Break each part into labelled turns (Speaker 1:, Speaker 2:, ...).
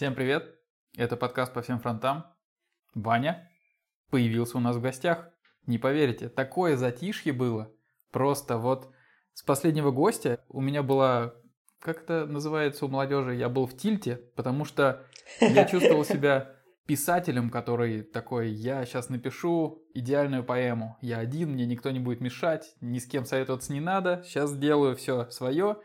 Speaker 1: Всем привет! Это подкаст по всем фронтам. Ваня появился у нас в гостях. Не поверите, такое затишье было. Просто вот с последнего гостя у меня была, как это называется у молодежи, я был в тильте, потому что я чувствовал себя писателем, который такой, я сейчас напишу идеальную поэму. Я один, мне никто не будет мешать, ни с кем советоваться не надо, сейчас сделаю все свое.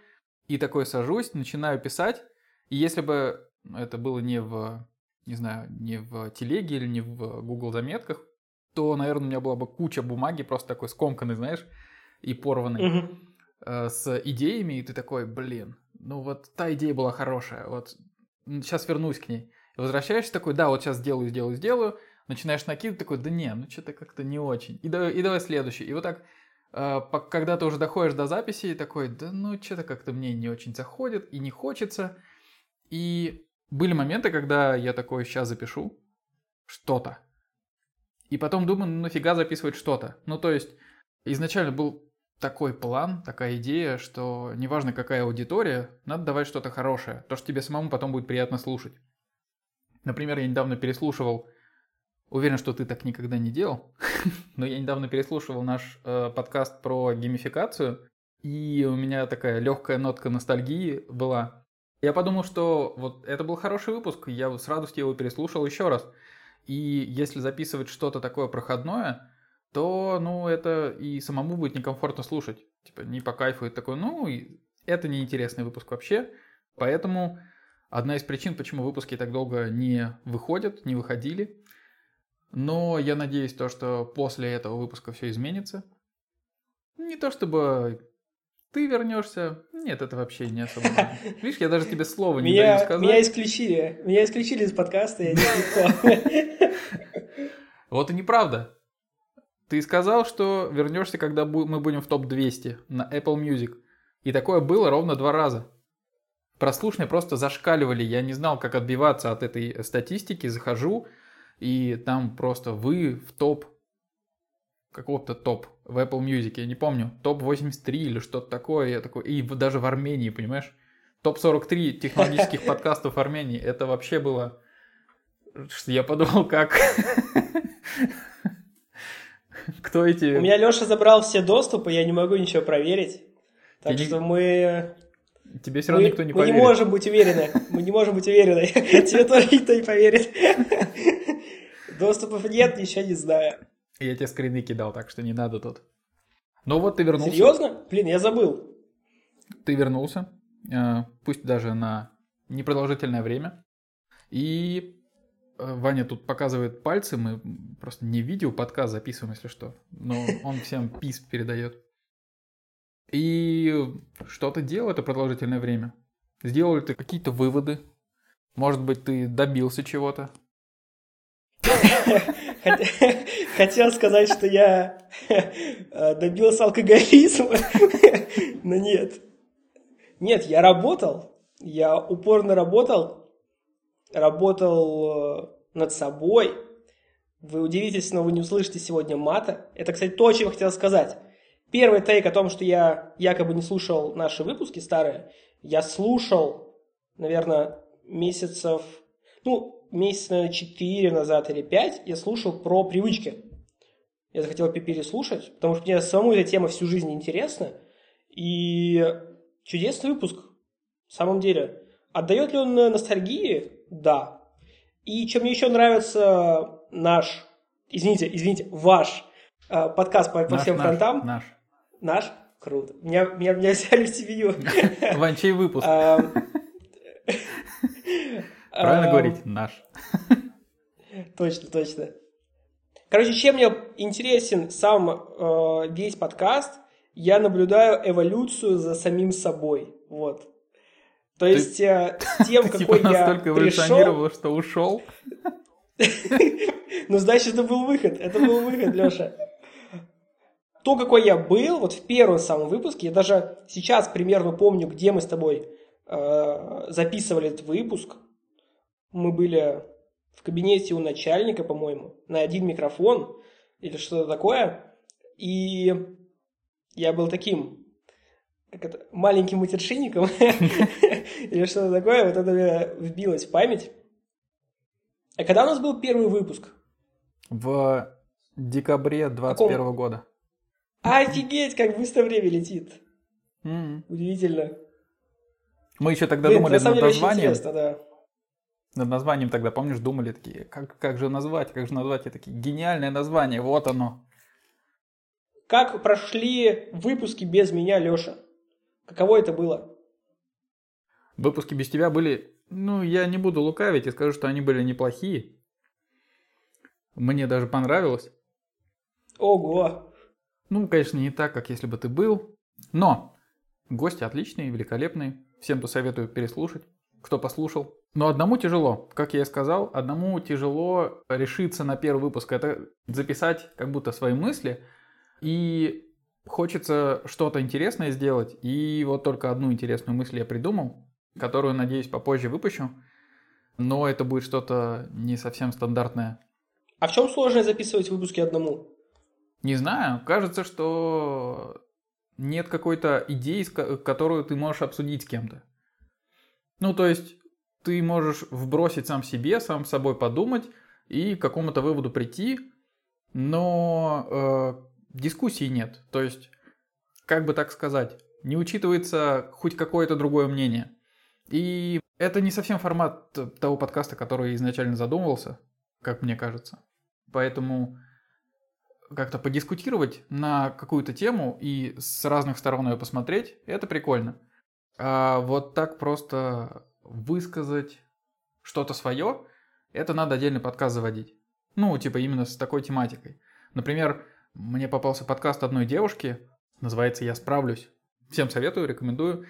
Speaker 1: И такой сажусь, начинаю писать. И если бы это было не в, не знаю, не в телеге или не в Google заметках, то, наверное, у меня была бы куча бумаги, просто такой скомканный, знаешь, и порванный, угу. э, с идеями, и ты такой, блин, ну вот та идея была хорошая, вот сейчас вернусь к ней. И возвращаешься такой, да, вот сейчас сделаю, сделаю, сделаю, начинаешь накидывать, такой, да не, ну что-то как-то не очень. И, давай, и давай следующий. И вот так, э, когда ты уже доходишь до записи, такой, да ну что-то как-то мне не очень заходит и не хочется. И были моменты, когда я такой, сейчас запишу что-то. И потом думаю, ну нафига записывать что-то. Ну то есть изначально был такой план, такая идея, что неважно какая аудитория, надо давать что-то хорошее, то, что тебе самому потом будет приятно слушать. Например, я недавно переслушивал, уверен, что ты так никогда не делал, но я недавно переслушивал наш э, подкаст про геймификацию, и у меня такая легкая нотка ностальгии была. Я подумал, что вот это был хороший выпуск, я с радостью его переслушал еще раз. И если записывать что-то такое проходное, то, ну, это и самому будет некомфортно слушать. Типа, не по кайфу, это такой, ну, это неинтересный выпуск вообще. Поэтому одна из причин, почему выпуски так долго не выходят, не выходили. Но я надеюсь, то, что после этого выпуска все изменится. Не то чтобы ты вернешься. Нет, это вообще не особо. Видишь, я даже тебе слова не даю сказать.
Speaker 2: Меня исключили. Меня исключили из подкаста, я никто.
Speaker 1: Вот и неправда. Ты сказал, что вернешься, когда мы будем в топ-200 на Apple Music. И такое было ровно два раза. Прослушивания просто зашкаливали. Я не знал, как отбиваться от этой статистики. Захожу, и там просто вы в топ какого-то топ в Apple Music, я не помню, топ 83 или что-то такое, я такой, и даже в Армении, понимаешь? Топ 43 технологических подкастов в Армении, это вообще было, что я подумал, как... Кто эти...
Speaker 2: У меня Леша забрал все доступы, я не могу ничего проверить. Так что мы...
Speaker 1: Тебе все равно никто не
Speaker 2: поверит. Мы не можем быть уверены. Мы не можем быть уверены. Тебе тоже никто не поверит. Доступов нет, ничего не знаю.
Speaker 1: Я тебе скрины кидал, так что не надо тут. Ну вот ты вернулся.
Speaker 2: Серьезно? Блин, я забыл.
Speaker 1: Ты вернулся, э, пусть даже на непродолжительное время. И э, Ваня тут показывает пальцы, мы просто не видео подкаст записываем, если что. Но он всем пис передает. И что ты делал это продолжительное время? Сделал ли ты какие-то выводы? Может быть, ты добился чего-то?
Speaker 2: Хотел сказать, что я э, добился алкоголизма, но нет. Нет, я работал, я упорно работал, работал э, над собой. Вы удивитесь, но вы не услышите сегодня мата. Это, кстати, то, о чем я хотел сказать. Первый тейк о том, что я якобы не слушал наши выпуски старые, я слушал, наверное, месяцев, ну, месяца, наверное, 4 назад или 5 я слушал про привычки. Я захотел переслушать, потому что мне самому эта тема всю жизнь интересна. И чудесный выпуск, в самом деле. Отдает ли он ностальгии? Да. И чем мне еще нравится наш, извините, извините, ваш э, подкаст по, по наш, всем
Speaker 1: наш,
Speaker 2: фронтам.
Speaker 1: Наш.
Speaker 2: Наш? Круто. Меня, меня, меня взяли в семью.
Speaker 1: Ванчей выпуск. Правильно говорить? Наш.
Speaker 2: Точно, точно. Короче, чем мне интересен сам э, весь подкаст, я наблюдаю эволюцию за самим собой. Вот. То есть, э, тем,
Speaker 1: ты,
Speaker 2: какой
Speaker 1: типа,
Speaker 2: я
Speaker 1: настолько эволюционировал, что ушел?
Speaker 2: Ну, значит, это был выход. Это был выход, Леша. То, какой я был, вот в первом самом выпуске, я даже сейчас примерно помню, где мы с тобой э, записывали этот выпуск мы были в кабинете у начальника, по-моему, на один микрофон или что-то такое, и я был таким, как это, маленьким матершинником или что-то такое, вот это мне вбилось в память. А когда у нас был первый выпуск?
Speaker 1: В декабре 21 года.
Speaker 2: Офигеть, как быстро время летит. Удивительно.
Speaker 1: Мы еще тогда думали над названием.
Speaker 2: да.
Speaker 1: Над названием тогда, помнишь, думали такие, как, как же назвать, как же назвать, и такие, гениальное название, вот оно.
Speaker 2: Как прошли выпуски без меня, Леша? Каково это было?
Speaker 1: Выпуски без тебя были, ну, я не буду лукавить и скажу, что они были неплохие. Мне даже понравилось.
Speaker 2: Ого.
Speaker 1: Ну, конечно, не так, как если бы ты был. Но гости отличные, великолепные. Всем то советую переслушать, кто послушал. Но одному тяжело. Как я и сказал, одному тяжело решиться на первый выпуск. Это записать как будто свои мысли. И хочется что-то интересное сделать. И вот только одну интересную мысль я придумал, которую, надеюсь, попозже выпущу. Но это будет что-то не совсем стандартное.
Speaker 2: А в чем сложность записывать выпуски одному?
Speaker 1: Не знаю, кажется, что нет какой-то идеи, которую ты можешь обсудить с кем-то. Ну, то есть, ты можешь вбросить сам себе, сам с собой подумать и к какому-то выводу прийти, но э, дискуссии нет. То есть, как бы так сказать, не учитывается хоть какое-то другое мнение. И это не совсем формат того подкаста, который изначально задумывался, как мне кажется. Поэтому как-то подискутировать на какую-то тему и с разных сторон ее посмотреть, это прикольно. А вот так просто высказать что-то свое, это надо отдельный подкаст заводить. Ну, типа именно с такой тематикой. Например, мне попался подкаст одной девушки, называется «Я справлюсь». Всем советую, рекомендую.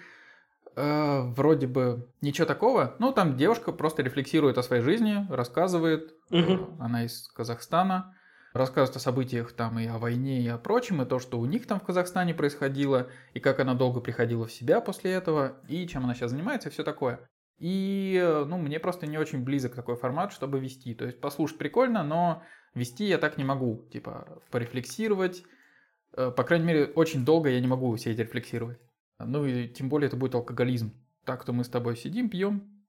Speaker 1: Э, вроде бы ничего такого. Ну, там девушка просто рефлексирует о своей жизни, рассказывает. Э, Она из Казахстана. Рассказывает о событиях там и о войне, и о прочем, и то, что у них там в Казахстане происходило, и как она долго приходила в себя после этого, и чем она сейчас занимается, и все такое. И, э, ну, мне просто не очень близок такой формат, чтобы вести. То есть послушать прикольно, но вести я так не могу. Типа, порефлексировать. Э, По крайней мере, очень долго я не могу сидеть рефлексировать. Ну и тем более это будет алкоголизм. Так-то мы с тобой сидим, пьем.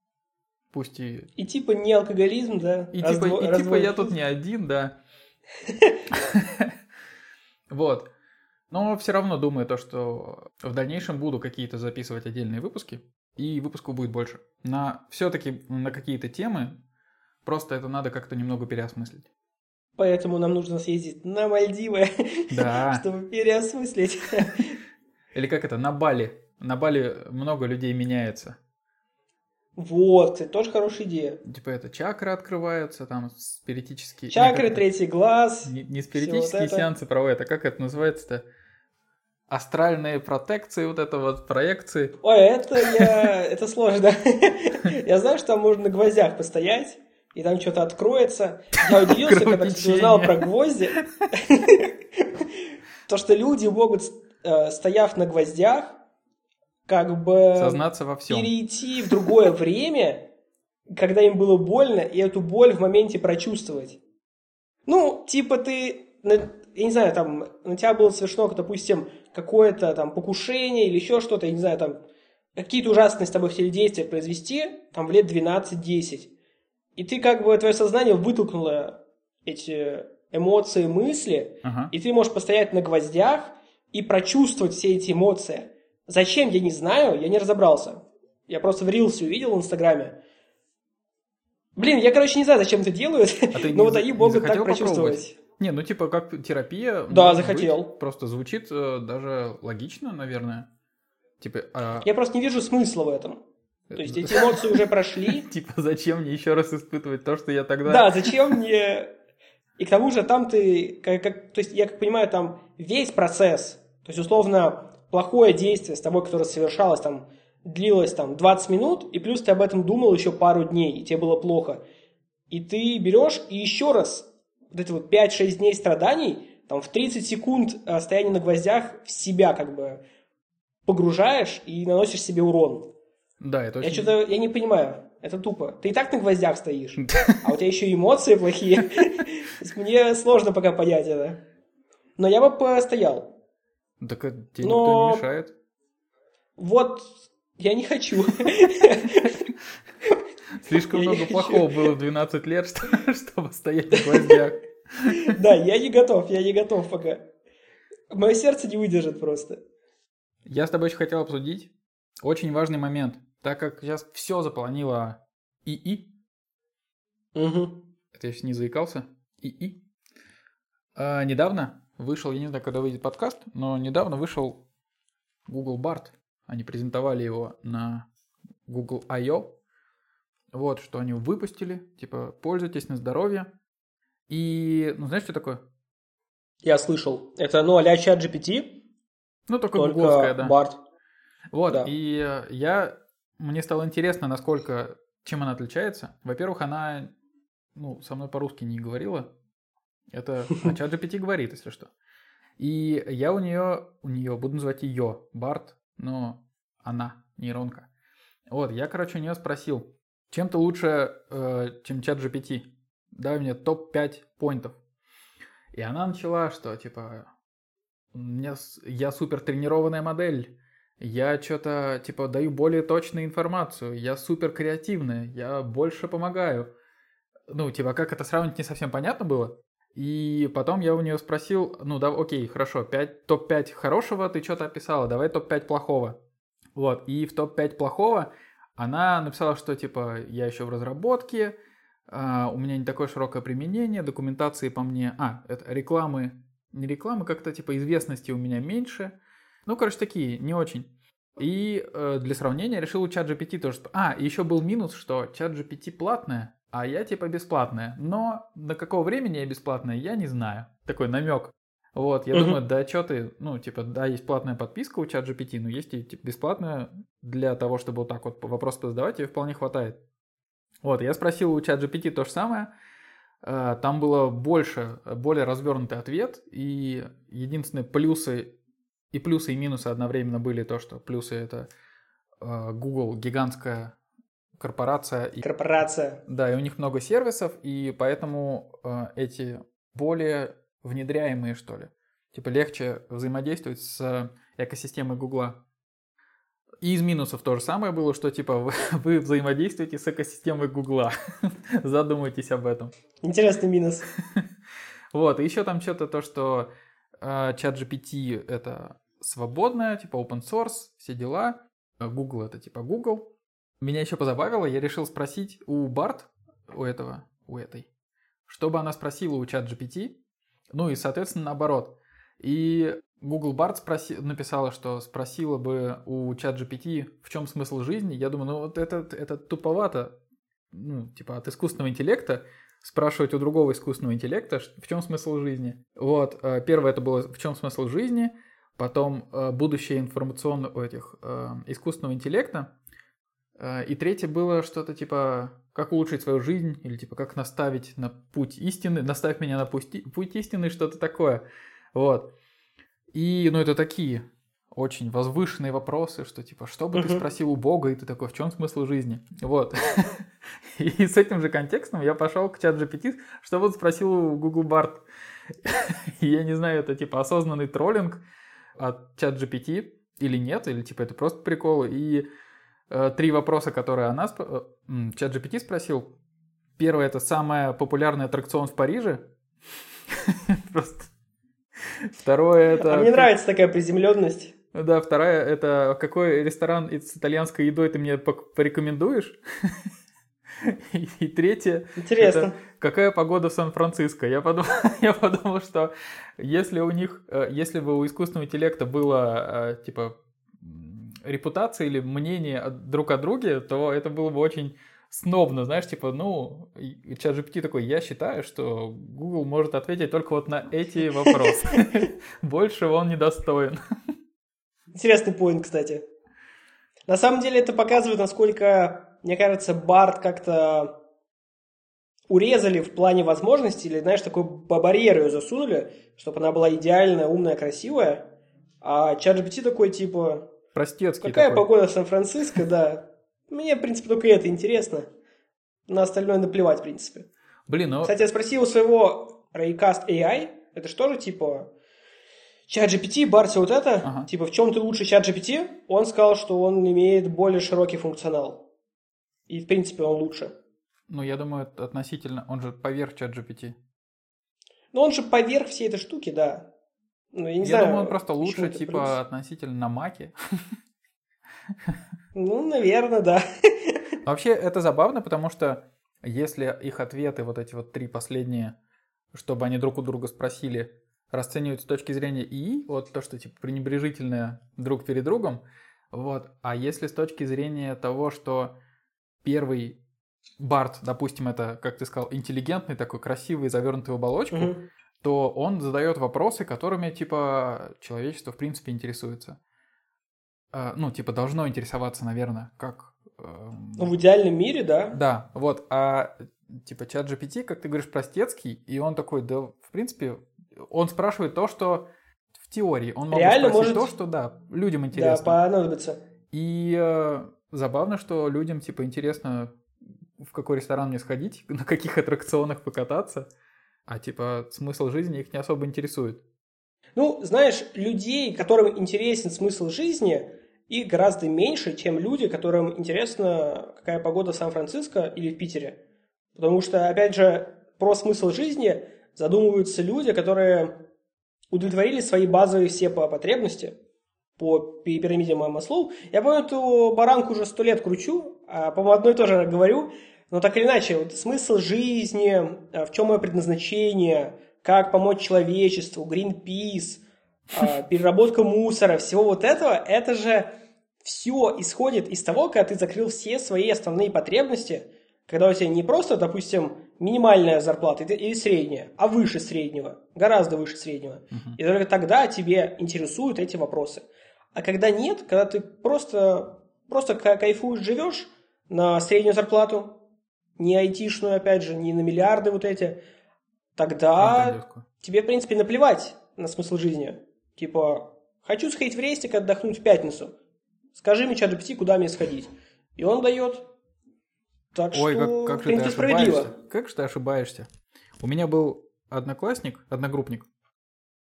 Speaker 1: Пусть и...
Speaker 2: И типа не алкоголизм, да?
Speaker 1: И,
Speaker 2: Раздво-
Speaker 1: типа, и типа я тут не один, да. Вот. Но все равно думаю то, что в дальнейшем буду какие-то записывать отдельные выпуски, и выпусков будет больше. На все-таки на какие-то темы просто это надо как-то немного переосмыслить.
Speaker 2: Поэтому нам нужно съездить на Мальдивы,
Speaker 1: Да.
Speaker 2: чтобы переосмыслить.
Speaker 1: Или как это, на Бали. На Бали много людей меняется.
Speaker 2: Вот, кстати, тоже хорошая идея.
Speaker 1: Типа это чакры открываются, там спиритические...
Speaker 2: Чакры, третий глаз.
Speaker 1: Не, не спиритические
Speaker 2: вот
Speaker 1: сеансы проводят, а как это называется-то? Астральные протекции, вот это вот, проекции.
Speaker 2: Ой, это я... Это сложно. Я знаю, что там можно на гвоздях постоять, и там что-то откроется. Я удивился, когда узнал про гвозди. То, что люди могут, э, стояв на гвоздях, как бы
Speaker 1: Сознаться во всем.
Speaker 2: перейти в другое время, когда им было больно, и эту боль в моменте прочувствовать. Ну, типа ты, я не знаю, там, на тебя было совершено, допустим, какое-то там покушение или еще что-то, я не знаю, там, какие-то ужасные с тобой хотели действия произвести, там, в лет 12-10. И ты как бы, твое сознание вытолкнуло эти эмоции, мысли,
Speaker 1: Ага.
Speaker 2: и ты можешь постоять на гвоздях и прочувствовать все эти эмоции. Зачем, я не знаю, я не разобрался. Я просто в рилсе увидел в Инстаграме. Блин, я, короче, не знаю, зачем это делают,
Speaker 1: А
Speaker 2: но
Speaker 1: не
Speaker 2: вот они могут так прочувствовать.
Speaker 1: Не, ну типа как терапия.
Speaker 2: Да, захотел.
Speaker 1: быть. Просто звучит э, даже логично, наверное. Типа, а,
Speaker 2: Я просто не вижу смысла в этом. То есть эти эмоции уже прошли.
Speaker 1: типа зачем мне еще раз испытывать то, что я тогда...
Speaker 2: Да, зачем мне... И к тому же там ты, как, как- то есть я как понимаю, там весь процесс, то есть условно плохое действие с тобой, которое совершалось, там длилось там 20 минут, и плюс ты об этом думал еще пару дней, и тебе было плохо. И ты берешь и еще раз вот эти вот 5-6 дней страданий, там в 30 секунд э, стояния на гвоздях в себя как бы погружаешь и наносишь себе урон.
Speaker 1: Да, это
Speaker 2: Я
Speaker 1: очень...
Speaker 2: что-то, я не понимаю. Это тупо. Ты и так на гвоздях стоишь, а у тебя еще эмоции плохие. Мне сложно пока понять это. Но я бы постоял.
Speaker 1: Так тебе никто не мешает.
Speaker 2: Вот, я не хочу.
Speaker 1: Слишком много плохого было в 12 лет, чтобы стоять на гвоздях.
Speaker 2: Да, я не готов, я не готов пока. Мое сердце не выдержит просто.
Speaker 1: Я с тобой еще хотел обсудить очень важный момент. Так как сейчас все заполонило ИИ.
Speaker 2: Угу.
Speaker 1: Это я сейчас не заикался. ИИ. А, недавно вышел, я не знаю, когда выйдет подкаст, но недавно вышел Google Bart. Они презентовали его на Google I.O. Вот, что они выпустили. Типа, пользуйтесь на здоровье. И, ну, знаешь, что такое?
Speaker 2: Я слышал. Это, ну, а-ля чат GPT,
Speaker 1: Ну, только,
Speaker 2: только
Speaker 1: гугловская, да.
Speaker 2: Барт.
Speaker 1: Вот,
Speaker 2: Да.
Speaker 1: и э, я... Мне стало интересно, насколько... Чем она отличается. Во-первых, она, ну, со мной по-русски не говорила. Это... А чат GPT говорит, если что. И я у нее... У нее, буду называть ее, Барт, но она, нейронка. Вот, я, короче, у нее спросил, чем ты лучше, э, чем чат GPT? Дай мне топ-5 поинтов. И она начала, что, типа, меня, я супер тренированная модель, я что-то, типа, даю более точную информацию, я супер креативная, я больше помогаю. Ну, типа, как это сравнить, не совсем понятно было. И потом я у нее спросил, ну да, окей, хорошо, 5, топ-5 хорошего ты что-то описала, давай топ-5 плохого. Вот, и в топ-5 плохого она написала, что, типа, я еще в разработке, а, у меня не такое широкое применение, документации по мне... А, это рекламы... Не рекламы, как-то типа известности у меня меньше. Ну, короче, такие, не очень. И э, для сравнения решил у чат GPT тоже... А, еще был минус, что чат GPT платная, а я типа бесплатная. Но до какого времени я бесплатная, я не знаю. Такой намек. Вот, я
Speaker 2: Мгм.
Speaker 1: думаю, да что ты, ну, типа, да, есть платная подписка у чат GPT, но есть и типа, бесплатная для того, чтобы вот так вот вопрос задавать, ее вполне хватает. Вот, я спросил у чат GPT то же самое, Э, там было больше, более развернутый ответ, и единственные плюсы и плюсы и минусы одновременно были то, что плюсы это э, Google гигантская корпорация, и,
Speaker 2: Корпорация.
Speaker 1: да, и у них много сервисов, и поэтому э, эти более внедряемые, что ли, типа легче взаимодействовать с экосистемой Гугла. И из минусов то же самое было, что типа вы, вы взаимодействуете с экосистемой Гугла. Задумайтесь об этом.
Speaker 2: Интересный минус.
Speaker 1: Вот, и еще там что-то то, что э, чат GPT это свободное, типа open source, все дела. Google это типа Google. Меня еще позабавило, я решил спросить у Барт, у этого, у этой, чтобы она спросила у чат GPT, ну и, соответственно, наоборот. И Google Bard спроси, написала, что спросила бы у чат GPT, в чем смысл жизни. Я думаю, ну вот это, это туповато, ну, типа от искусственного интеллекта спрашивать у другого искусственного интеллекта, в чем смысл жизни. Вот, э, первое это было в чем смысл жизни, потом э, будущее информационного этих э, искусственного интеллекта, и третье было что-то типа как улучшить свою жизнь или типа как наставить на путь истины, наставь меня на путь, путь истины, что-то такое. Вот. И, ну, это такие очень возвышенные вопросы, что типа, что бы ты спросил у Бога, и ты такой, в чем смысл жизни? Вот. И с этим же контекстом я пошел к чат GPT, что вот спросил у Google Bard. И Я не знаю, это типа осознанный троллинг от чат GPT или нет, или типа это просто прикол. И э, три вопроса, которые она сп- э, чат GPT спросил. Первый это самый популярный аттракцион в Париже. Просто. Второе это...
Speaker 2: А мне нравится такая приземленность.
Speaker 1: Да, вторая это какой ресторан с итальянской едой ты мне порекомендуешь? И, третье,
Speaker 2: Интересно.
Speaker 1: это какая погода в Сан-Франциско? Я подумал, я подумал, что если у них, э, если бы у искусственного интеллекта было э, типа м, репутация или мнение друг о друге, то это было бы очень снобно, знаешь, типа, ну, чат GPT такой, я считаю, что Google может ответить только вот на эти вопросы. Больше он недостоин.
Speaker 2: Интересный поинт, кстати. На самом деле это показывает, насколько, мне кажется, Барт как-то урезали в плане возможностей, или, знаешь, такой ба- барьер ее засунули, чтобы она была идеальная, умная, красивая. А чат GPT такой, типа,
Speaker 1: Простецкий
Speaker 2: какая
Speaker 1: такой.
Speaker 2: погода в Сан-Франциско, да. Мне, в принципе, только это интересно. На остальное наплевать, в принципе.
Speaker 1: Блин, ну,
Speaker 2: Кстати, я спросил у своего Raycast AI, это что же, типа, чат GPT, Барси вот это,
Speaker 1: Ага.
Speaker 2: типа, в чем ты лучше чат GPT? Он сказал, что он имеет более широкий функционал. И, в принципе, он лучше.
Speaker 1: Ну, я думаю, относительно... Он же поверх чат GPT.
Speaker 2: Ну, он же поверх всей этой штуки, да. Ну, я не
Speaker 1: я
Speaker 2: знаю,
Speaker 1: думаю, он просто лучше, типа,
Speaker 2: плюс.
Speaker 1: относительно на маке.
Speaker 2: Ну, наверное, да.
Speaker 1: Вообще, это забавно, потому что если их ответы, вот эти вот три последние, чтобы они друг у друга спросили, расценивают с точки зрения ИИ, вот то, что типа пренебрежительное друг перед другом, вот, а если с точки зрения того, что первый Барт, допустим, это, как ты сказал, интеллигентный, такой красивый, завернутый в оболочку,
Speaker 2: Мгм.
Speaker 1: То он задает вопросы, которыми, типа, человечество, в принципе, интересуется. А, Ну, типа, должно интересоваться, наверное, как... эм,
Speaker 2: Ну, в идеальном мире, да.
Speaker 1: да, вот, а типа чат GPT, как ты говоришь, простецкий, и он такой, да, в принципе, он спрашивает то, что в теории, он мог бы
Speaker 2: Реально
Speaker 1: спросить
Speaker 2: может-
Speaker 1: то, что, да, людям
Speaker 2: Да,
Speaker 1: интересно.
Speaker 2: понадобится.
Speaker 1: И э, забавно, что людям, типа, интересно, в какой ресторан мне сходить, на каких аттракционах покататься, а, типа, смысл жизни их не особо интересует.
Speaker 2: Ну, знаешь, людей, которым интересен смысл жизни, их гораздо меньше, чем люди, которым интересно, какая погода в Сан-Франциско или в Питере. Потому что, опять же, про смысл жизни задумываются люди, которые удовлетворили свои базовые все по- потребности по пи- пирамиде Маслоу. Я помню, эту баранку уже сто лет кручу, а, по-моему, одно и то же говорю, но так или иначе, вот смысл жизни, а, в чем мое предназначение, как помочь человечеству, Greenpeace, а, переработка мусора, всего вот этого, это же все исходит из того, когда ты закрыл все свои основные потребности, когда у тебя не просто, допустим, минимальная зарплата или- средняя, а выше среднего, гораздо выше среднего.
Speaker 1: Мгм.
Speaker 2: И только тогда тебе интересуют эти вопросы. А когда нет, когда ты просто, просто ка- кайфуешь, живешь на среднюю зарплату, не айтишную, опять же, не на миллиарды вот эти, тогда
Speaker 1: Фронтендовскую.
Speaker 2: тебе, в принципе, наплевать на смысл жизни. Типа, хочу сходить в рейстик отдохнуть в пятницу. Скажи мне, чат GPT, куда мне сходить. И он дает. Так
Speaker 1: Ой,
Speaker 2: что,
Speaker 1: как, как
Speaker 2: в
Speaker 1: же ты
Speaker 2: принципе, справедливо.
Speaker 1: ошибаешься. Как же ты ошибаешься? У меня был одноклассник, одногруппник.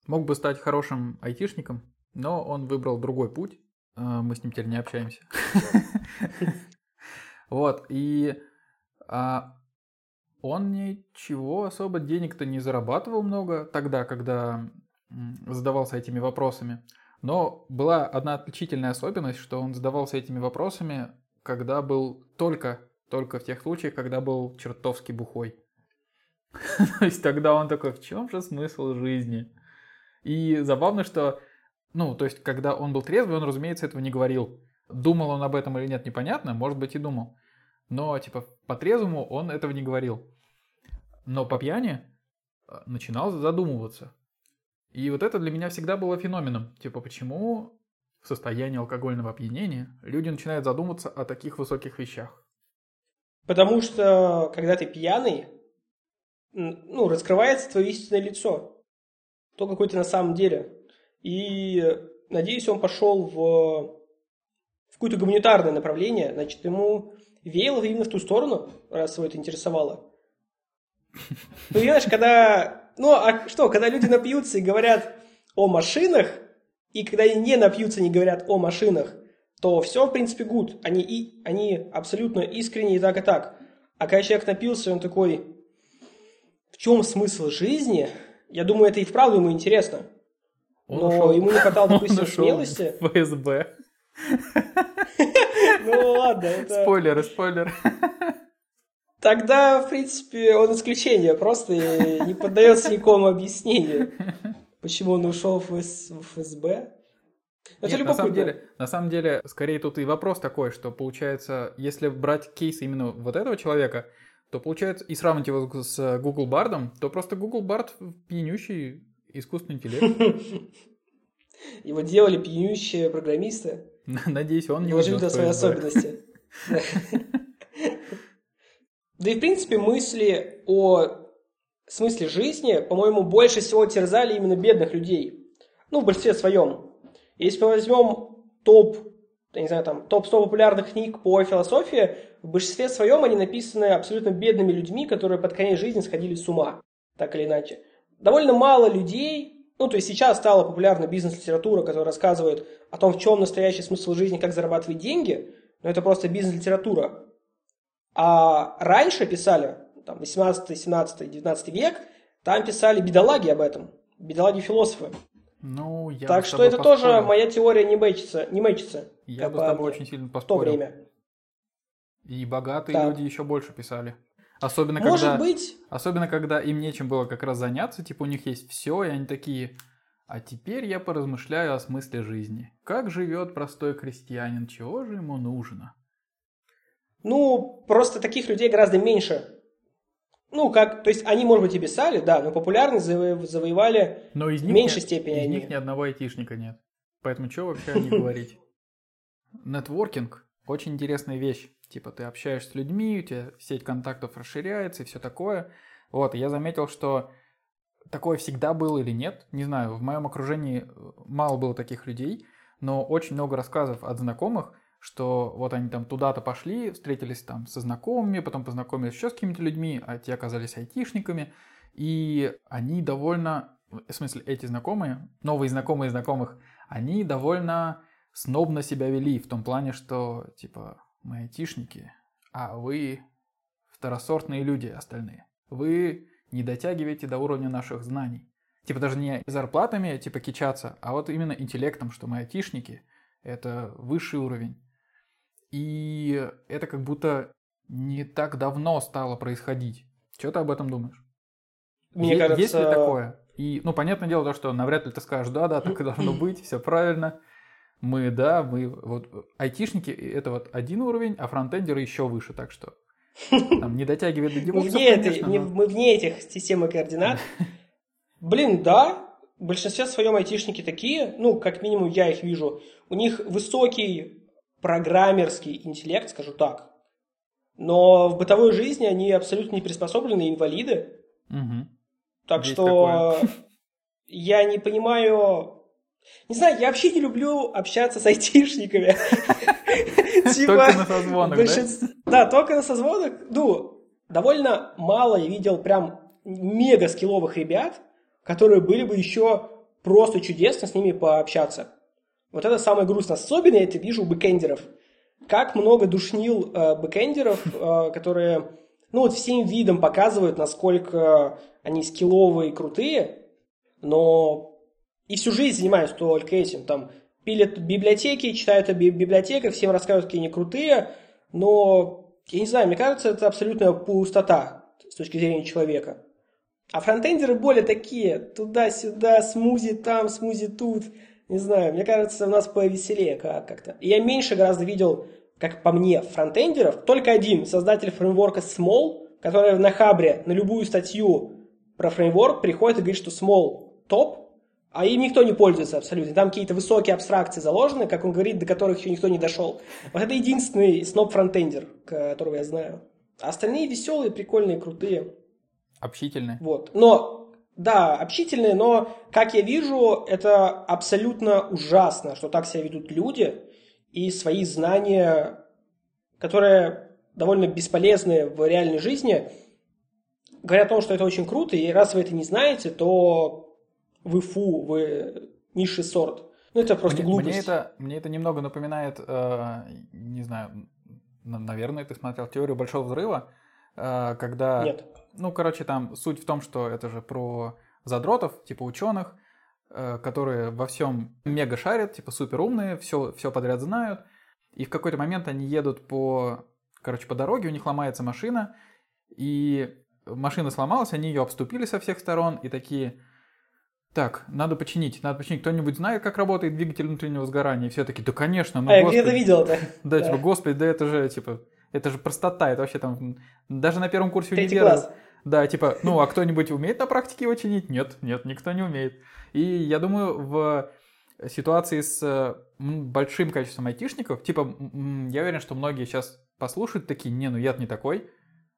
Speaker 1: Мог бы стать хорошим айтишником, но он выбрал другой путь. А, Мы с ним теперь не общаемся. Вот, и а, он ничего особо денег-то не зарабатывал много тогда, когда задавался этими вопросами. Но была одна отличительная особенность, что он задавался этими вопросами, когда был только, только в тех случаях, когда был чертовски бухой. То есть тогда он такой, в чем же смысл жизни? И забавно, что, ну, то есть, когда он был трезвый, он, разумеется, этого не говорил. Думал он об этом или нет, непонятно, может быть и думал. Но, типа, по-трезвому он этого не говорил. Но по пьяни э, начинал задумываться. И вот это для меня всегда было феноменом. Типа, почему в состоянии алкогольного опьянения люди начинают задумываться о таких высоких вещах?
Speaker 2: Потому что, когда ты пьяный, ну, раскрывается твое истинное лицо. То, какой ты на самом деле. И, э, надеюсь, он пошел в, в какое-то гуманитарное направление. Значит, ему веяло именно в ту сторону, раз его это интересовало. Ну, понимаешь, когда... Ну, а что, когда люди напьются и говорят о машинах, и когда они не напьются, не говорят о машинах, то все, в принципе, гуд. Они, и, они абсолютно искренне и так, и так. А когда человек напился, он такой, в чем смысл жизни? Я думаю, это и вправду ему интересно.
Speaker 1: Он
Speaker 2: Но
Speaker 1: ушел-
Speaker 2: ему не хватало, допустим, смелости.
Speaker 1: в.
Speaker 2: Ну ладно, это...
Speaker 1: Спойлеры, спойлеры.
Speaker 2: Тогда, в принципе, он исключение, просто не поддается никакому объяснению, почему он ушел в, ФС в ФСБ. Это
Speaker 1: Нет, на самом деле, на самом деле, скорее тут и вопрос такой, что получается, если брать кейс именно вот этого человека, то получается, и сравнить его с Google Бардом, то просто Google Бard пьянющий искусственный интеллект.
Speaker 2: Его делали пьянющие программисты,
Speaker 1: Надеюсь, он не уйдет
Speaker 2: туда
Speaker 1: в
Speaker 2: свои
Speaker 1: ФСБ.
Speaker 2: особенности. Да. И, в принципе, мысли о смысле жизни, по-моему, больше всего терзали именно бедных людей. Ну, в большинстве своем. Если мы возьмем топ, я не знаю, там, топ-100 популярных книг по философии, в большинстве своем они написаны абсолютно бедными людьми, которые под конец жизни сходили с ума, так или иначе. Довольно мало людей, ну, то есть сейчас стала популярна бизнес-литература, которая рассказывает о том, в чем настоящий смысл жизни, как зарабатывать деньги, но это просто бизнес-литература. А раньше писали, там, 18, 17, 19 век, там писали бедолаги об этом, бедолаги-философы.
Speaker 1: Ну, я
Speaker 2: так что это
Speaker 1: поспорил.
Speaker 2: тоже моя теория не мэчится, не мэчится
Speaker 1: Я бы с тобой
Speaker 2: мне,
Speaker 1: очень сильно
Speaker 2: в то
Speaker 1: поспорил.
Speaker 2: время.
Speaker 1: И богатые
Speaker 2: Так.
Speaker 1: люди еще больше писали. Особенно
Speaker 2: Может
Speaker 1: когда,
Speaker 2: быть,
Speaker 1: особенно когда им нечем было как раз заняться, типа у них есть все, и они такие, а теперь я поразмышляю о смысле жизни. Как живет простой крестьянин, чего же ему нужно?
Speaker 2: ну, просто таких людей гораздо меньше. Ну, как, то есть они, может быть, и писали, да, но популярность заво- завоевали
Speaker 1: Но из
Speaker 2: в
Speaker 1: них,
Speaker 2: меньшей
Speaker 1: ни-
Speaker 2: степени
Speaker 1: из
Speaker 2: они.
Speaker 1: них ни одного айтишника нет. Поэтому что вообще о них говорить? Нетворкинг – очень интересная вещь. Типа ты общаешься с людьми, у тебя сеть контактов расширяется и все такое. Вот, я заметил, что такое всегда было или нет, не знаю, в моем окружении э, мало было таких людей, но очень много рассказов от знакомых, что вот они там туда-то пошли, встретились там со знакомыми, потом познакомились еще с какими-то людьми, а те оказались айтишниками, и они довольно, в смысле, эти знакомые, новые знакомые знакомых, они довольно снобно себя вели, в том плане, что, типа, мы айтишники, а вы второсортные люди остальные. Вы не дотягиваете до уровня наших знаний. Типа даже не зарплатами, типа, кичаться, а вот именно интеллектом, что мы айтишники, это высший уровень. И это как будто не так давно стало происходить. Что ты об этом думаешь?
Speaker 2: Мне
Speaker 1: Е-
Speaker 2: кажется,
Speaker 1: Есть ли такое? И, ну, понятное дело, то, что навряд ли ты скажешь, да, да, так и должно быть, все правильно. Мы, да, мы, вот, айтишники, это вот один уровень, а фронтендеры еще выше, так что там не дотягивает до девопсов, конечно,
Speaker 2: не-
Speaker 1: но-
Speaker 2: мы вне этих системы координат. Блин, да, в большинстве своем айтишники такие, ну, как минимум я их вижу, у них высокий программерский интеллект, скажу так. Но в бытовой жизни они абсолютно не приспособленные инвалиды.
Speaker 1: Мгм.
Speaker 2: Так
Speaker 1: Есть
Speaker 2: что я не понимаю... Не знаю, я вообще не люблю общаться с айтишниками. Типа,
Speaker 1: Только на созвонах, да?
Speaker 2: Да, только на созвонах. Ну, довольно мало я видел прям мега скилловых ребят, которые были бы еще просто чудесно с ними пообщаться. Вот это самое грустное. Особенно я это вижу у бэкэндеров. Как много душнил э, бэкэндеров, э, которые, ну вот всем видом показывают, насколько они скилловые и крутые, но и всю жизнь занимаются только этим. Там пилят библиотеки, читают о би- библиотеках, всем рассказывают, какие они крутые, но, я не знаю, мне кажется, это абсолютная пустота с точки зрения человека. А фронтендеры более такие, туда-сюда, смузи там, смузи тут. Не знаю, мне кажется, у нас повеселее как- как-то. И я меньше гораздо видел, как по мне, фронтендеров. Только один, создатель фреймворка Small, который на Хабре на любую статью про фреймворк приходит и говорит, что Small топ, а им никто не пользуется абсолютно. Там какие-то высокие абстракции заложены, как он говорит, до которых еще никто не дошел. Вот это единственный сноб-фронтендер, которого я знаю. А остальные веселые, прикольные, крутые.
Speaker 1: Общительные.
Speaker 2: Вот. Но, да, общительные, но, как я вижу, это абсолютно ужасно, что так себя ведут люди и свои знания, которые довольно бесполезны в реальной жизни, говорят о том, что это очень круто, и раз вы это не знаете, то вы фу, вы низший сорт. Ну, это просто
Speaker 1: мне,
Speaker 2: глупость.
Speaker 1: мне это, мне это немного напоминает, э, не знаю, наверное, ты смотрел теорию большого взрыва, э, когда,
Speaker 2: Нет.
Speaker 1: ну, короче, там суть в том, что это же про задротов, типа ученых, э, которые во всем мега шарят, типа супер умные, все, все подряд знают, и в какой-то момент они едут по, короче, по дороге, у них ломается машина, и машина сломалась, они ее обступили со всех сторон, и такие, так, надо починить, надо починить. Кто-нибудь знает, как работает двигатель внутреннего сгорания? И все таки да, конечно, ну,
Speaker 2: а, я
Speaker 1: господи.
Speaker 2: видел это.
Speaker 1: Да,
Speaker 2: Да.
Speaker 1: типа, господи, да это же, типа, это же простота, это вообще там, даже на первом курсе
Speaker 2: Третий
Speaker 1: универа.
Speaker 2: класс.
Speaker 1: Да, типа, ну, а кто-нибудь умеет на практике его чинить? Нет, нет, никто не умеет. И я думаю, в ситуации с э, большим количеством айтишников, типа, я уверен, что многие сейчас послушают такие, не, ну я не такой.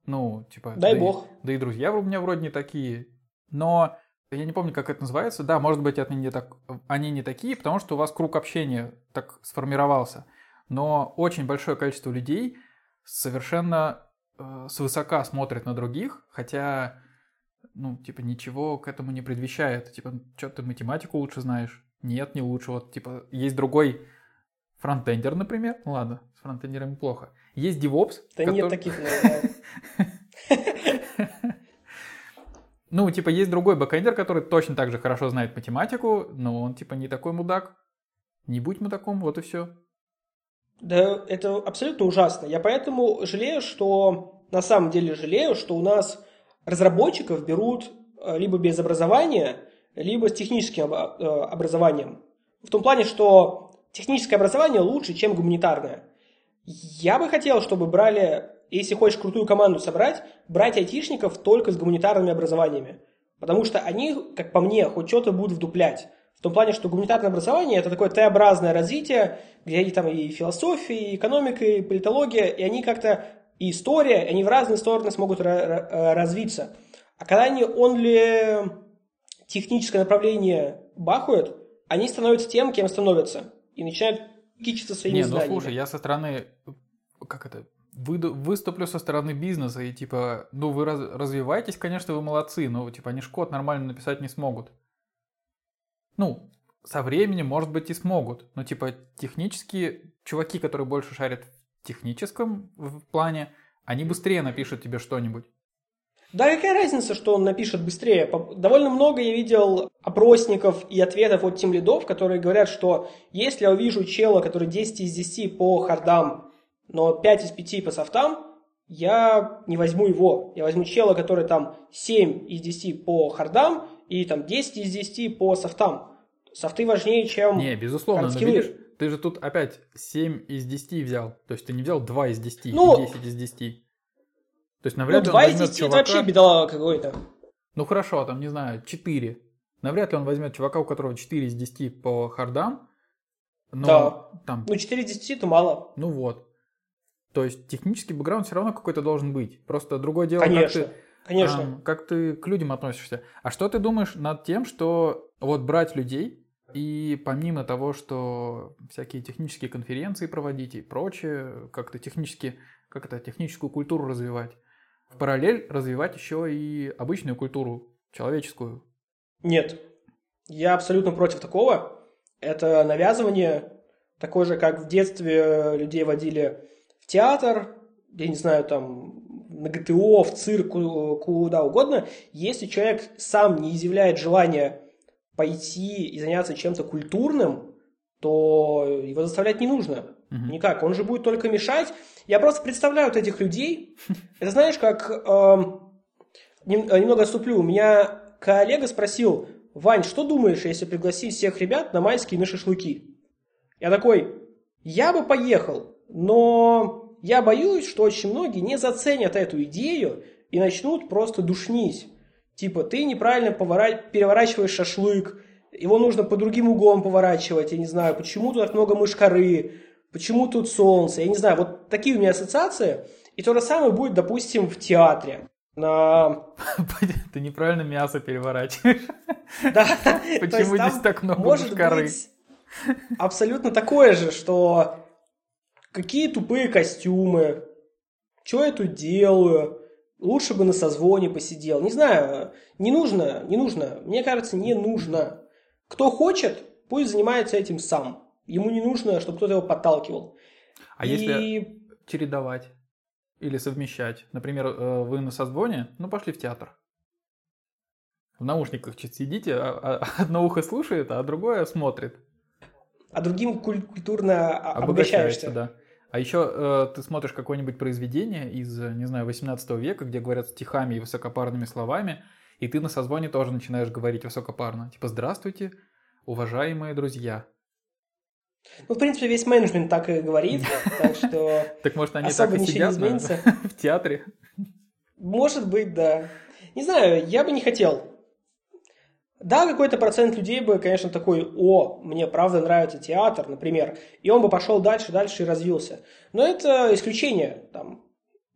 Speaker 1: Ну, типа...
Speaker 2: Дай
Speaker 1: да и-
Speaker 2: бог.
Speaker 1: да и друзья у меня вроде не такие. Но я не помню, как это называется. Да, может быть, они не, так, они не такие, потому что у вас круг общения так сформировался. Но очень большое количество людей совершенно э, свысока смотрят на других, хотя, ну, типа, ничего к этому не предвещает. Типа, что ты математику лучше знаешь? Нет, не лучше. Вот, типа, есть другой Фронтендер, например. Ну ладно, с фронтендерами плохо. Есть DevOps.
Speaker 2: Да
Speaker 1: который-
Speaker 2: нет таких.
Speaker 1: Ну, типа, есть другой бэкэндер, который точно так же хорошо знает математику, но он, типа, не такой мудак. Не будь мудаком, вот и все.
Speaker 2: Да, это абсолютно ужасно. Я поэтому жалею, что на самом деле жалею, что у нас разработчиков берут э, либо без образования, либо с техническим э, образованием. В том плане, что техническое образование лучше, чем гуманитарное. Я бы хотел, чтобы брали, если хочешь крутую команду собрать, брать айтишников только с гуманитарными образованиями. Потому что они, как по мне, хоть что-то будут вдуплять. В том плане, что гуманитарное образование – это такое Т-образное развитие, где и там и философия, и экономика, и политология, и они как-то, и история, они в разные стороны смогут э, развиться. А когда они онли техническое направление бахают, они становятся тем, кем становятся, и начинают кичиться своими
Speaker 1: Не, ну
Speaker 2: знаниями.
Speaker 1: слушай, я со стороны, как это, выйду- выступлю со стороны бизнеса и типа, ну вы раз- развиваетесь, конечно, вы молодцы, но типа они ж код нормально написать не смогут. Ну, со временем, может быть, и смогут, но типа технически чуваки, которые больше шарят в техническом в плане, они быстрее напишут тебе что-нибудь.
Speaker 2: Да какая разница, что он напишет быстрее? Довольно много я видел опросников и ответов от тем лидов, которые говорят, что если я увижу чела, который 10 из 10 по хардам, но 5 из 5 по софтам, я не возьму его. Я возьму чела, который там 7 из 10 по хардам и там 10 из 10 по софтам. Софты важнее, чем...
Speaker 1: Не, безусловно, но видишь, ты же тут опять 7 из 10 взял. То есть ты не взял 2 из 10
Speaker 2: Ну,
Speaker 1: и 10 из 10. То есть
Speaker 2: Ну,
Speaker 1: навряд ли он
Speaker 2: 2 из
Speaker 1: возьмет
Speaker 2: 10 это
Speaker 1: чувака...
Speaker 2: вообще бедолага какой-то.
Speaker 1: Ну хорошо, там, не знаю, 4. Навряд ли он возьмет чувака, у которого 4 из 10 по хардам. Но
Speaker 2: Да.
Speaker 1: там,
Speaker 2: Ну, 4 из 10 это мало.
Speaker 1: ну вот. То есть технический бэкграунд все равно какой-то должен быть. Просто другое дело,
Speaker 2: Конечно.
Speaker 1: как ты,
Speaker 2: Конечно.
Speaker 1: ам, как ты к людям относишься. А что ты думаешь над тем, что вот брать людей и помимо того, что всякие технические конференции проводить и прочее, как-то технически, как это, техническую культуру развивать, в параллель развивать еще и обычную культуру, человеческую.
Speaker 2: Нет, я абсолютно против такого. Это навязывание, такое же, как в детстве людей водили в театр, я не знаю, там, на ГТО, в цирк, ку- куда угодно. Если человек сам не изъявляет желания пойти и заняться чем-то культурным, то его заставлять не нужно.
Speaker 1: Мгм.
Speaker 2: Никак. Он же будет только мешать. Я просто представляю вот этих людей. Это знаешь, как... эм, э, немного отступлю. У меня коллега спросил, Вань, что думаешь, если пригласить всех ребят на майские на шашлыки? Я такой, я бы поехал, но я боюсь, что очень многие не заценят эту идею и начнут просто душнить. Типа, ты неправильно повора- переворачиваешь шашлык, его нужно по другим углом поворачивать, я не знаю, почему тут так много мышкары, почему тут солнце, я не знаю, вот такие у меня ассоциации. И то же самое будет, допустим, в театре. На...
Speaker 1: Ты неправильно мясо переворачиваешь.
Speaker 2: Да,
Speaker 1: Почему здесь так много
Speaker 2: быть абсолютно такое же, что какие тупые костюмы, что я тут делаю, лучше бы на созвоне посидел. Не знаю, не нужно, не нужно. Мне кажется, не нужно. Кто хочет, пусть занимается этим сам. Ему не нужно, чтобы кто-то его подталкивал.
Speaker 1: А
Speaker 2: И
Speaker 1: если чередовать или совмещать? Например, э, вы на созвоне, ну пошли в театр. В наушниках чуть сидите, а- а одно ухо слушает, а другое смотрит.
Speaker 2: а другим куль- культурно а- обогащаешься.
Speaker 1: да. А еще э, ты смотришь какое-нибудь произведение из, не знаю, 18 века, где говорят стихами и высокопарными словами, и ты на созвоне тоже начинаешь говорить высокопарно. Типа «Здравствуйте, уважаемые друзья».
Speaker 2: Ну, в принципе, весь менеджмент так и говорит, так что
Speaker 1: Так может они так и сидят в театре?
Speaker 2: Может быть, да. Не знаю, я бы не хотел. Да, какой-то процент людей бы, конечно, такой, о, мне правда нравится театр, например, и он бы пошел дальше, дальше и развился. Но это исключение, там,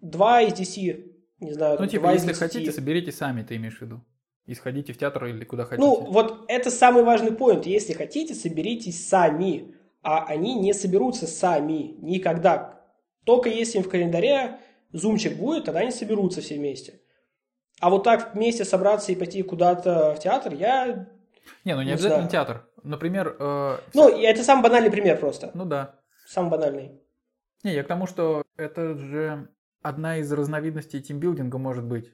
Speaker 2: 2 из 10, не знаю,
Speaker 1: Ну, типа,
Speaker 2: два
Speaker 1: если
Speaker 2: 10.
Speaker 1: хотите, соберите сами, ты имеешь в виду. И сходите в театр или куда хотите.
Speaker 2: Ну, вот это самый важный поинт. Если хотите, соберитесь сами. А они не соберутся сами. Никогда. Только если им в календаре зумчик будет, тогда они соберутся все вместе. А вот так вместе собраться и пойти куда-то в театр, я...
Speaker 1: не, ну не
Speaker 2: не
Speaker 1: обязательно
Speaker 2: знаю.
Speaker 1: театр. Например, э,
Speaker 2: Ну, это самый банальный пример просто.
Speaker 1: ну да.
Speaker 2: самый банальный.
Speaker 1: Не, я к тому, что это же одна из разновидностей тимбилдинга может быть.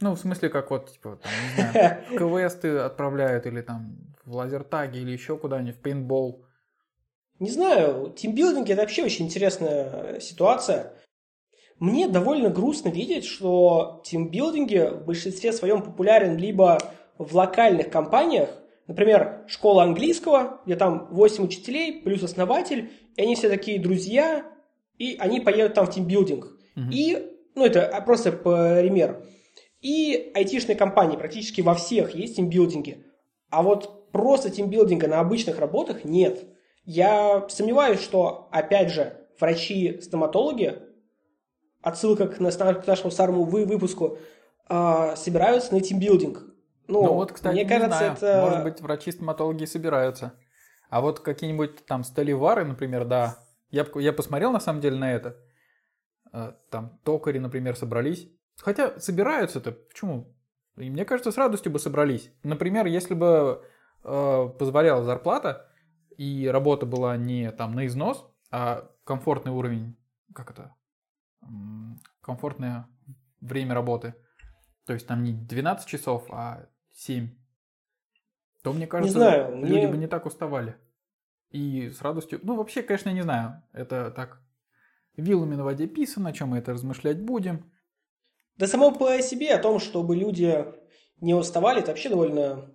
Speaker 1: Ну, в смысле, как вот, типа, там, не знаю, в квесты отправляют, или там в лазертаге, или еще куда-нибудь, в пейнтбол.
Speaker 2: Не знаю, тимбилдинг это вообще очень интересная ситуация. Мне довольно грустно видеть, что тимбилдинги в большинстве своем популярен либо в локальных компаниях, например, школа английского, где там 8 учителей плюс основатель, и они все такие друзья, и они поедут там в тимбилдинг. Угу. И, ну это просто пример. И айтишные компании практически во всех есть тимбилдинги. А вот просто тимбилдинга на обычных работах нет. Я сомневаюсь, что, опять же, врачи-стоматологи, отсылка к, нашему старому выпуску, э, собираются на тимбилдинг.
Speaker 1: Ну, ну вот, кстати, мне кажется, знаю. это... Может быть, врачи-стоматологи собираются. А вот какие-нибудь там столевары, например, да. Я, я посмотрел, на самом деле, на это. Э, там токари, например, собрались. Хотя собираются-то, почему? И мне кажется, с радостью бы собрались. Например, если бы э, позволяла зарплата, и работа была не там на износ, а комфортный уровень, как это, комфортное время работы, то есть там не 12 часов, а 7, то, мне кажется, не знаю, люди мне... бы не так уставали. И с радостью... Ну, вообще, конечно, не знаю. Это так вилами на воде писано, о чем мы это размышлять будем.
Speaker 2: Да само по себе о том, чтобы люди не уставали, это вообще довольно...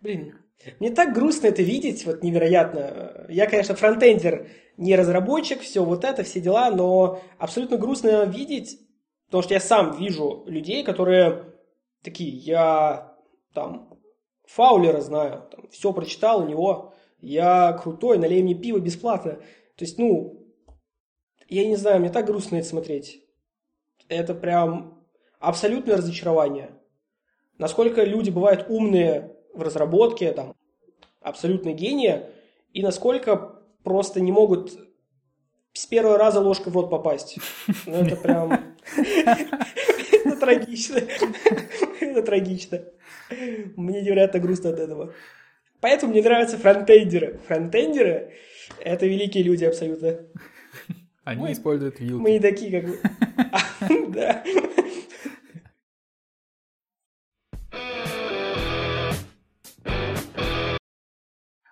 Speaker 2: Блин, мне так грустно это видеть, вот невероятно. Я, конечно, фронтендер, не разработчик, все вот это, все дела, но абсолютно грустно видеть, потому что я сам вижу людей, которые такие, я там Фаулера знаю, там, все прочитал у него, я крутой, налей мне пиво бесплатно. То есть, ну, я не знаю, мне так грустно это смотреть. Это прям абсолютное разочарование. Насколько люди бывают умные в разработке, там, абсолютно гении, и насколько просто не могут с первого раза ложкой в рот попасть. Ну, это прям... Это трагично. Это трагично. Мне невероятно грустно от этого. Поэтому мне нравятся фронтендеры. Фронтендеры – это великие люди абсолютно.
Speaker 1: Они мы, используют вилки.
Speaker 2: Мы не такие, как вы. Да.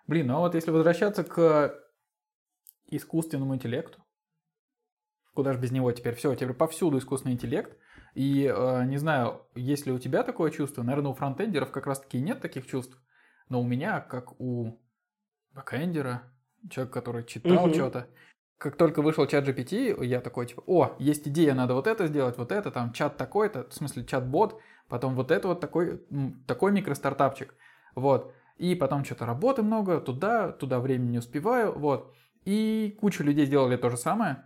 Speaker 1: Блин, ну а вот если возвращаться к искусственному интеллекту, куда же без него теперь? Все, теперь повсюду искусственный интеллект. И э, не знаю, есть ли у тебя такое чувство? Наверное, у фронтендеров как раз-таки нет таких чувств. Но у меня, как у бэкэндера, человек, который читал угу. что-то, как только вышел чат GPT, я такой, типа, о, есть идея, надо вот это сделать, вот это, там, чат такой-то, в смысле, чат-бот, потом вот это вот такой, такой микростартапчик, вот. И потом что-то работы много, туда, туда времени не успеваю, вот. И куча людей сделали то же самое.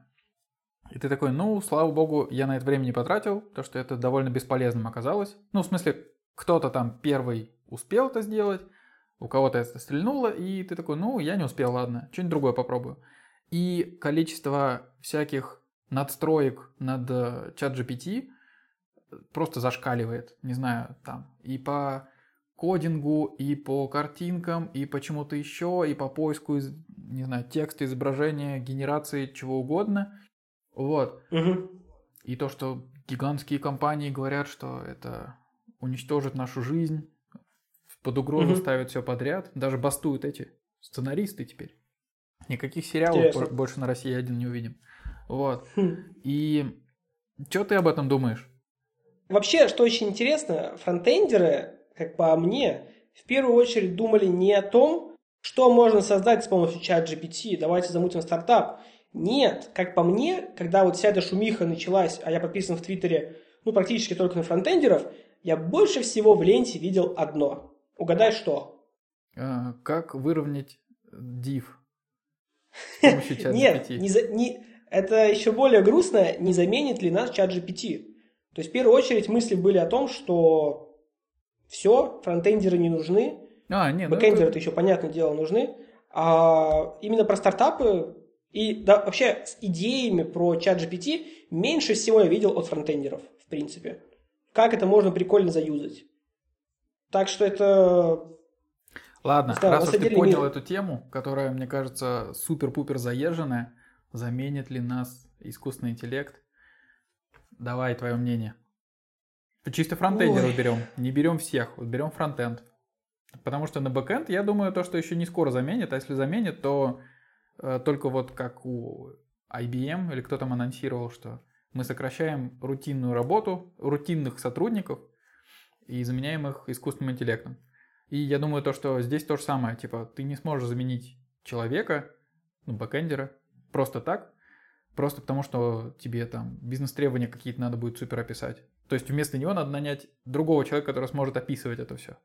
Speaker 1: И ты такой, ну, слава богу, я на это время не потратил, то что это довольно бесполезным оказалось. Ну, в смысле, кто-то там первый успел это сделать, у кого-то это стрельнуло, и ты такой, ну, я не успел, ладно, что-нибудь другое попробую. И количество всяких надстроек над э, чат GPT просто зашкаливает, не знаю, там, и по кодингу, и по картинкам, и почему-то еще, и по поиску, из, не знаю, текста, изображения, генерации, чего угодно. Вот.
Speaker 2: Угу.
Speaker 1: И то, что гигантские компании говорят, что это уничтожит нашу жизнь, под угрозу угу. ставят все подряд. Даже бастуют эти сценаристы теперь. Никаких сериалов Интересно. больше на России один не увидим. Вот. Хм. И что ты об этом думаешь?
Speaker 2: Вообще, что очень интересно, фронтендеры, как по мне, в первую очередь думали не о том, что можно создать с помощью чат GPT, давайте замутим стартап. Нет, как по мне, когда вот вся эта шумиха началась, а я подписан в Твиттере, ну, практически только на фронтендеров, я больше всего в ленте видел одно. Угадай, что?
Speaker 1: А, как выровнять div
Speaker 2: Нет, не за, не, это еще более грустно, не заменит ли нас чат GPT. То есть в первую очередь мысли были о том, что все, фронтендеры не нужны, а, нет, ну, это... еще, понятное дело, нужны, а именно про стартапы и да, вообще с идеями про чат GPT меньше всего я видел от фронтендеров, в принципе. Как это можно прикольно заюзать. Так что это...
Speaker 1: Ладно, да, раз уж ты понял мир. эту тему, которая, мне кажется, супер-пупер заезженная, Заменит ли нас искусственный интеллект? Давай твое мнение. Чисто фронтендеров берем, не берем всех, вот берем фронтенд. Потому что на бэкенд, я думаю, то, что еще не скоро заменит, а если заменит, то э, только вот как у IBM или кто там анонсировал, что мы сокращаем рутинную работу рутинных сотрудников и заменяем их искусственным интеллектом. И я думаю то, что здесь то же самое, типа ты не сможешь заменить человека, ну, бэкэндера, просто так, просто потому что тебе там бизнес-требования какие-то надо будет супер описать. То есть вместо него надо нанять другого человека, который сможет описывать это все.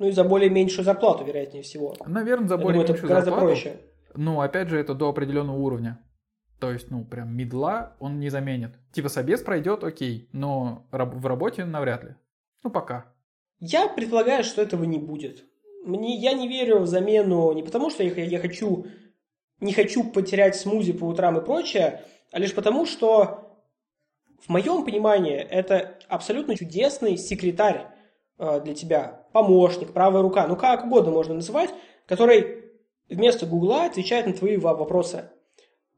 Speaker 2: Ну и за более меньшую зарплату, вероятнее всего.
Speaker 1: Наверное, за более думаю, меньшую это зарплату. проще. Ну, опять же, это до определенного уровня. То есть, ну, прям медла он не заменит. Типа собес пройдет, окей, но в работе навряд ли. Ну, пока.
Speaker 2: Я предполагаю, что этого не будет. Мне, я не верю в замену не потому, что я, я хочу, не хочу потерять смузи по утрам и прочее, а лишь потому, что в моем понимании это абсолютно чудесный секретарь э, для тебя, помощник, правая рука, ну как угодно можно называть, который вместо Гугла отвечает на твои вопросы.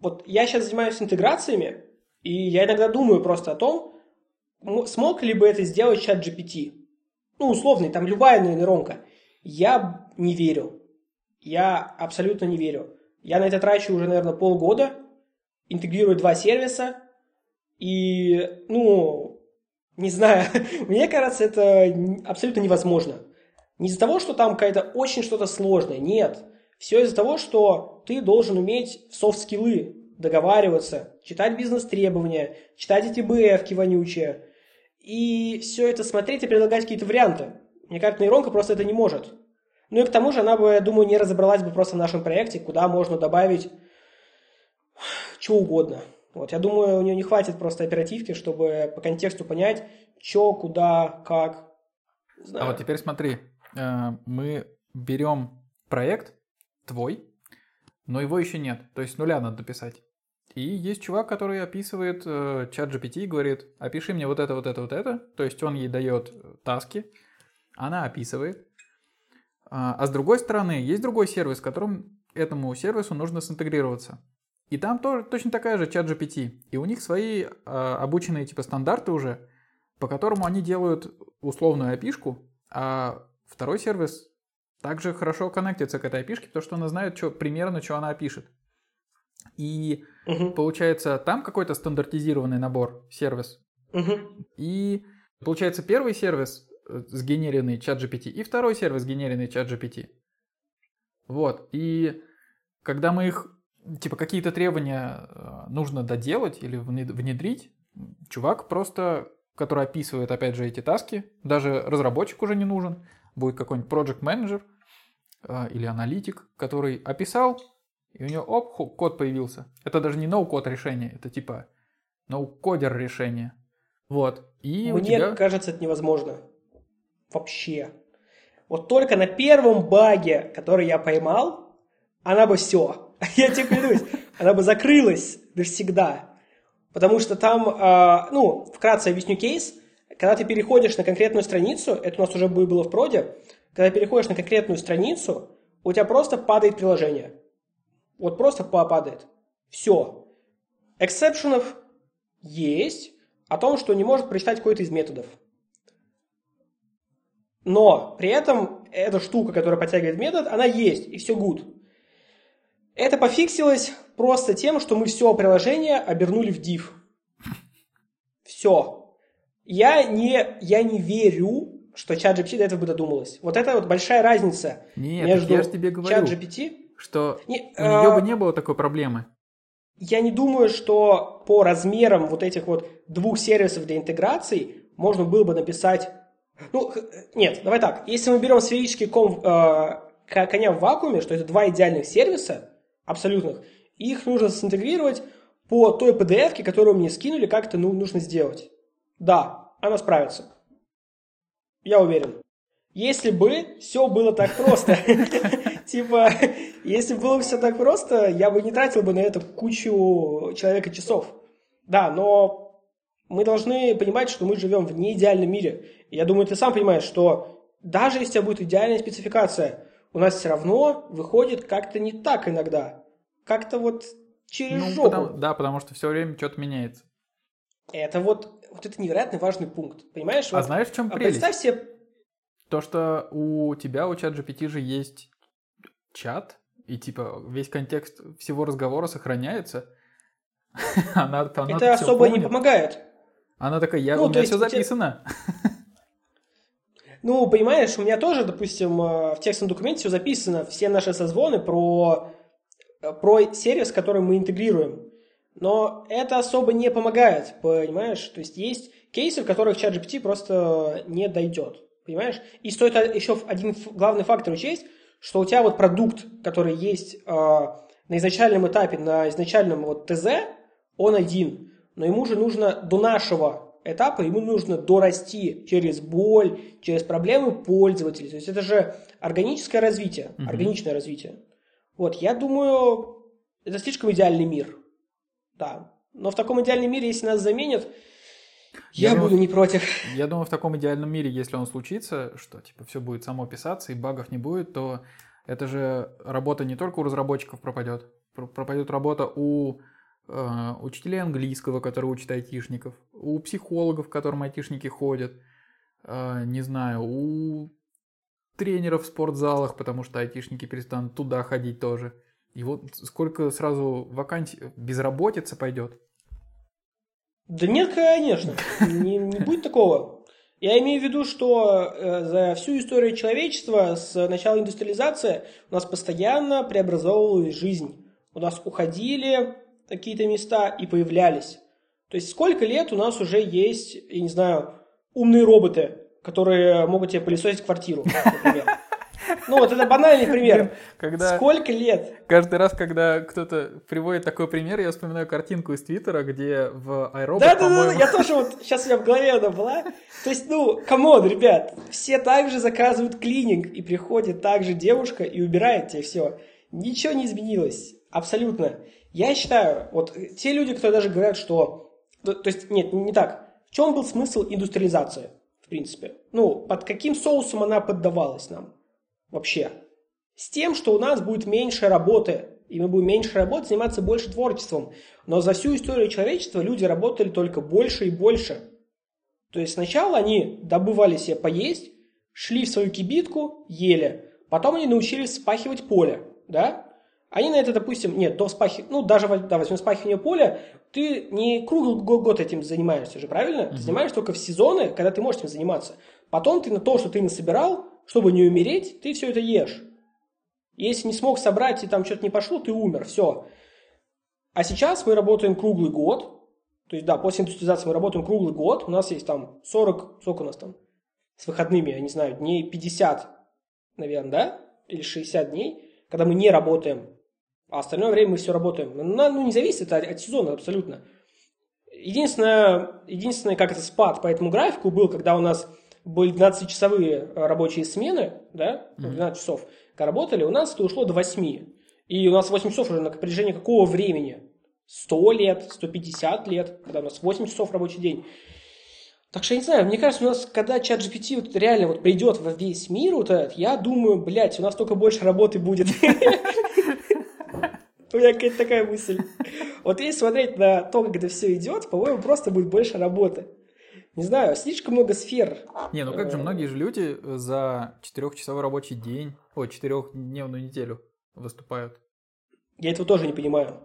Speaker 2: Вот я сейчас занимаюсь интеграциями, и я иногда думаю просто о том, смог ли бы это сделать чат GPT. Ну, условный, там любая нейронка. Я не верю. Я абсолютно не верю. Я на это трачу уже, наверное, полгода, интегрирую два сервиса, и, ну, не знаю, мне кажется, это абсолютно невозможно. Не из-за того, что там какая-то очень что-то сложное, нет. Все из-за того, что ты должен уметь софт-скиллы, договариваться, читать бизнес-требования, читать эти БФки вонючие, и все это смотреть и предлагать какие-то варианты. Мне кажется, нейронка просто это не может. Ну и к тому же она бы, я думаю, не разобралась бы просто в нашем проекте, куда можно добавить что угодно. Вот, я думаю, у нее не хватит просто оперативки, чтобы по контексту понять, что, куда, как.
Speaker 1: А вот теперь смотри, э, мы берем проект твой, но его еще нет. То есть нуля надо дописать. И есть чувак, который описывает э, чат GPT и говорит, опиши мне вот это, вот это, вот это. То есть он ей дает э, таски, она описывает. А, а с другой стороны, есть другой сервис, которым этому сервису нужно синтегрироваться. И там тоже точно такая же чат GPT. И у них свои э, обученные типа стандарты уже, по которому они делают условную опишку, а второй сервис также хорошо коннектится к этой опишке, потому что она знает что, примерно, что она опишет. И угу. получается, там какой-то стандартизированный набор, сервис.
Speaker 2: Угу.
Speaker 1: И получается, первый сервис э, сгенеренный чат GPT и второй сервис сгенеренный чат GPT. Вот. И когда мы их, типа, какие-то требования э, нужно доделать или внедрить, чувак просто, который описывает, опять же, эти таски, даже разработчик уже не нужен, будет какой-нибудь project менеджер э, или аналитик, который описал, и у него оп, код появился. Это даже не ноу-код решение, это типа ноу-кодер решение. Вот. И
Speaker 2: Мне тебя... кажется, это невозможно. Вообще. Вот только на первом баге, который я поймал, она бы все. Я тебе клянусь, она бы закрылась навсегда. Потому что там, э, ну, вкратце объясню кейс. Когда ты переходишь на конкретную страницу, это у нас уже было в проде, когда переходишь на конкретную страницу, у тебя просто падает приложение. Вот просто падает. Все. Эксепшенов есть о том, что не может прочитать какой-то из методов. Но при этом эта штука, которая подтягивает метод, она есть, и все good. Это пофиксилось просто тем, что мы все приложение обернули в div. Все. Я не, я не верю, что чат GPT до этого бы додумалась. Вот это вот большая разница
Speaker 1: Нет, между я тебе говорю. чат GPT что не, у нее бы не было такой проблемы.
Speaker 2: Я не думаю, что по размерам вот этих вот двух сервисов для интеграции можно было бы написать... Ну, нет, давай так. Если мы берем сферический ком э, коня в вакууме, что это два идеальных сервиса, абсолютных, их нужно синтегрировать по той PDF, которую мне скинули, как это ну, нужно сделать. Да, она справится. Я уверен. Если бы все было так просто. Типа, если было все так просто, я бы не тратил бы на это кучу человека часов. Да, но мы должны понимать, что мы живем в неидеальном мире. я думаю, ты сам понимаешь, что даже если у тебя будет идеальная спецификация, у нас все равно выходит как-то не так иногда. Как-то вот через
Speaker 1: Ну,
Speaker 2: жопу.
Speaker 1: потому- да, потому что все время что-то меняется.
Speaker 2: Это вот, вот это невероятно важный пункт. Понимаешь?
Speaker 1: А
Speaker 2: Вот,
Speaker 1: знаешь, в чем
Speaker 2: а
Speaker 1: прелесть?
Speaker 2: представь себе...
Speaker 1: То, что у тебя, у чат GPT же есть чат, и типа весь контекст всего разговора сохраняется. Она, она
Speaker 2: это особо не
Speaker 1: помнит.
Speaker 2: помогает.
Speaker 1: Она такая, я,
Speaker 2: Ну,
Speaker 1: у меня
Speaker 2: есть
Speaker 1: все записано.
Speaker 2: Ну, понимаешь, у меня тоже, допустим, э, в текстовом документе все записано, все наши созвоны про, э, про сервис, который мы интегрируем. Но это особо не помогает, понимаешь? То есть есть кейсы, в которых чат GPT просто не дойдет, понимаешь? И стоит еще один главный фактор учесть, что у тебя вот продукт, который есть э, на изначальном этапе, на изначальном вот ТЗ, он один. Но ему же нужно до нашего этапа, ему нужно дорасти через боль, через проблемы пользователей. То есть это же органическое развитие,
Speaker 1: Мгм.
Speaker 2: органичное развитие. Вот, я думаю, это слишком идеальный мир. Да. Но в таком идеальном мире, если нас заменят,
Speaker 1: Я
Speaker 2: я,
Speaker 1: думаю-
Speaker 2: буду не против.
Speaker 1: Я думаю, в таком идеальном мире, если он случится, что типа все будет само писаться и багов не будет, то это же работа не только у разработчиков пропадет, Пр- пропадет работа у учителей английского, которые учат айтишников, у психологов, к которым айтишники ходят, э, не знаю, у тренеров в спортзалах, потому что айтишники перестанут туда ходить тоже. И вот сколько сразу вакансий, безработица пойдет.
Speaker 2: Да нет, конечно, не, не будет такого. Я имею в виду, что э, за всю историю человечества с начала индустриализации у нас постоянно преобразовывалась жизнь. У нас уходили какие-то места и появлялись. То есть сколько лет у нас уже есть, я не знаю, умные роботы, которые могут тебе пылесосить квартиру, например. Ну вот это банальный пример.
Speaker 1: Когда...
Speaker 2: Сколько лет?
Speaker 1: Каждый раз, когда кто-то приводит такой пример, я вспоминаю картинку из Твиттера, где в I, Robot,
Speaker 2: Да, да, да,
Speaker 1: по-моему...
Speaker 2: я тоже вот, сейчас у меня в голове она была. То есть, ну, come on, ребят, все также заказывают клининг, и приходит также девушка и убирает тебе все. Ничего не изменилось, абсолютно. Я считаю, вот э, те люди, которые даже говорят, что... То, есть, нет, не так. В чем был смысл индустриализации, в принципе? Ну, под каким соусом она поддавалась нам вообще? С тем, что у нас будет меньше работы, и мы будем меньше работать, заниматься больше творчеством. Но за всю историю человечества люди работали только больше и больше. То есть сначала они добывали себе поесть, шли в свою кибитку, ели. Потом они научились спахивать поле, да? Они на это, допустим, нет, до вспахивания, ну, даже, да, возьмем спахивание поля, ты не круглый го- год этим занимаешься же, правильно? Ты занимаешься только в сезоны, когда ты можешь этим заниматься. Потом ты на то, что ты насобирал, чтобы не умереть, ты все это ешь. Если не смог собрать и там что-то не пошло, ты умер, все. А сейчас мы работаем круглый год. То есть, да, после индустриализации мы работаем круглый год. У нас есть там 40, сколько у нас там? С выходными, я не знаю, дней 50, наверное, да? Или 60 дней, когда мы не работаем. А остальное время мы все работаем. Ну, на- ну, не зависит это от, от сезона абсолютно. Единственное, единственное, как это спад по этому графику был, когда у нас были 12-часовые э, рабочие смены, да, ну, 12 часов, когда работали, у нас это ушло до 8. И у нас 8 часов уже на протяжении какого времени? 100 лет, 150 лет, когда у нас 8 часов рабочий день. Так что я не знаю, мне кажется, у нас, когда чат GPT вот реально вот придет во весь мир, вот этот, я думаю, блядь, у нас только больше работы будет. У меня какая-то такая мысль. Вот если смотреть на то, как это все идет, по-моему, просто будет больше работы. Не знаю, слишком много сфер.
Speaker 1: Не, ну как же, многие же люди э, за четырехчасовой рабочий день, ой, четырехдневную неделю выступают.
Speaker 2: Я этого тоже не понимаю.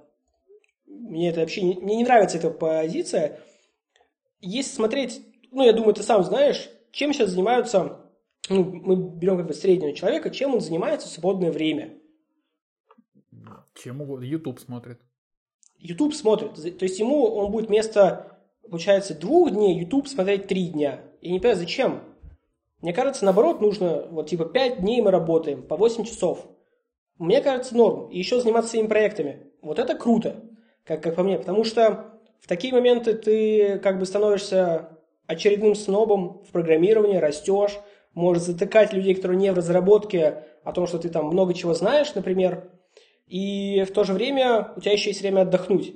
Speaker 2: Мне это вообще не, мне не нравится эта позиция. Если смотреть, ну, я думаю, ты сам знаешь, чем сейчас занимаются, ну, мы берем как бы среднего человека, чем он занимается в свободное время.
Speaker 1: Чем угодно. YouTube смотрит.
Speaker 2: YouTube смотрит, то есть ему он будет вместо, получается, двух дней YouTube смотреть три дня. Я не понимаю, зачем. Мне кажется, наоборот, нужно, вот типа, пять дней мы работаем, по 8 часов. Мне кажется, норм. И еще заниматься своими проектами. Вот это круто, как, как по мне. Потому что в такие моменты ты как бы становишься очередным снобом в программировании, растешь, можешь затыкать людей, которые не в разработке, о том, что ты там много чего знаешь, например, и в то же время у тебя еще есть время отдохнуть.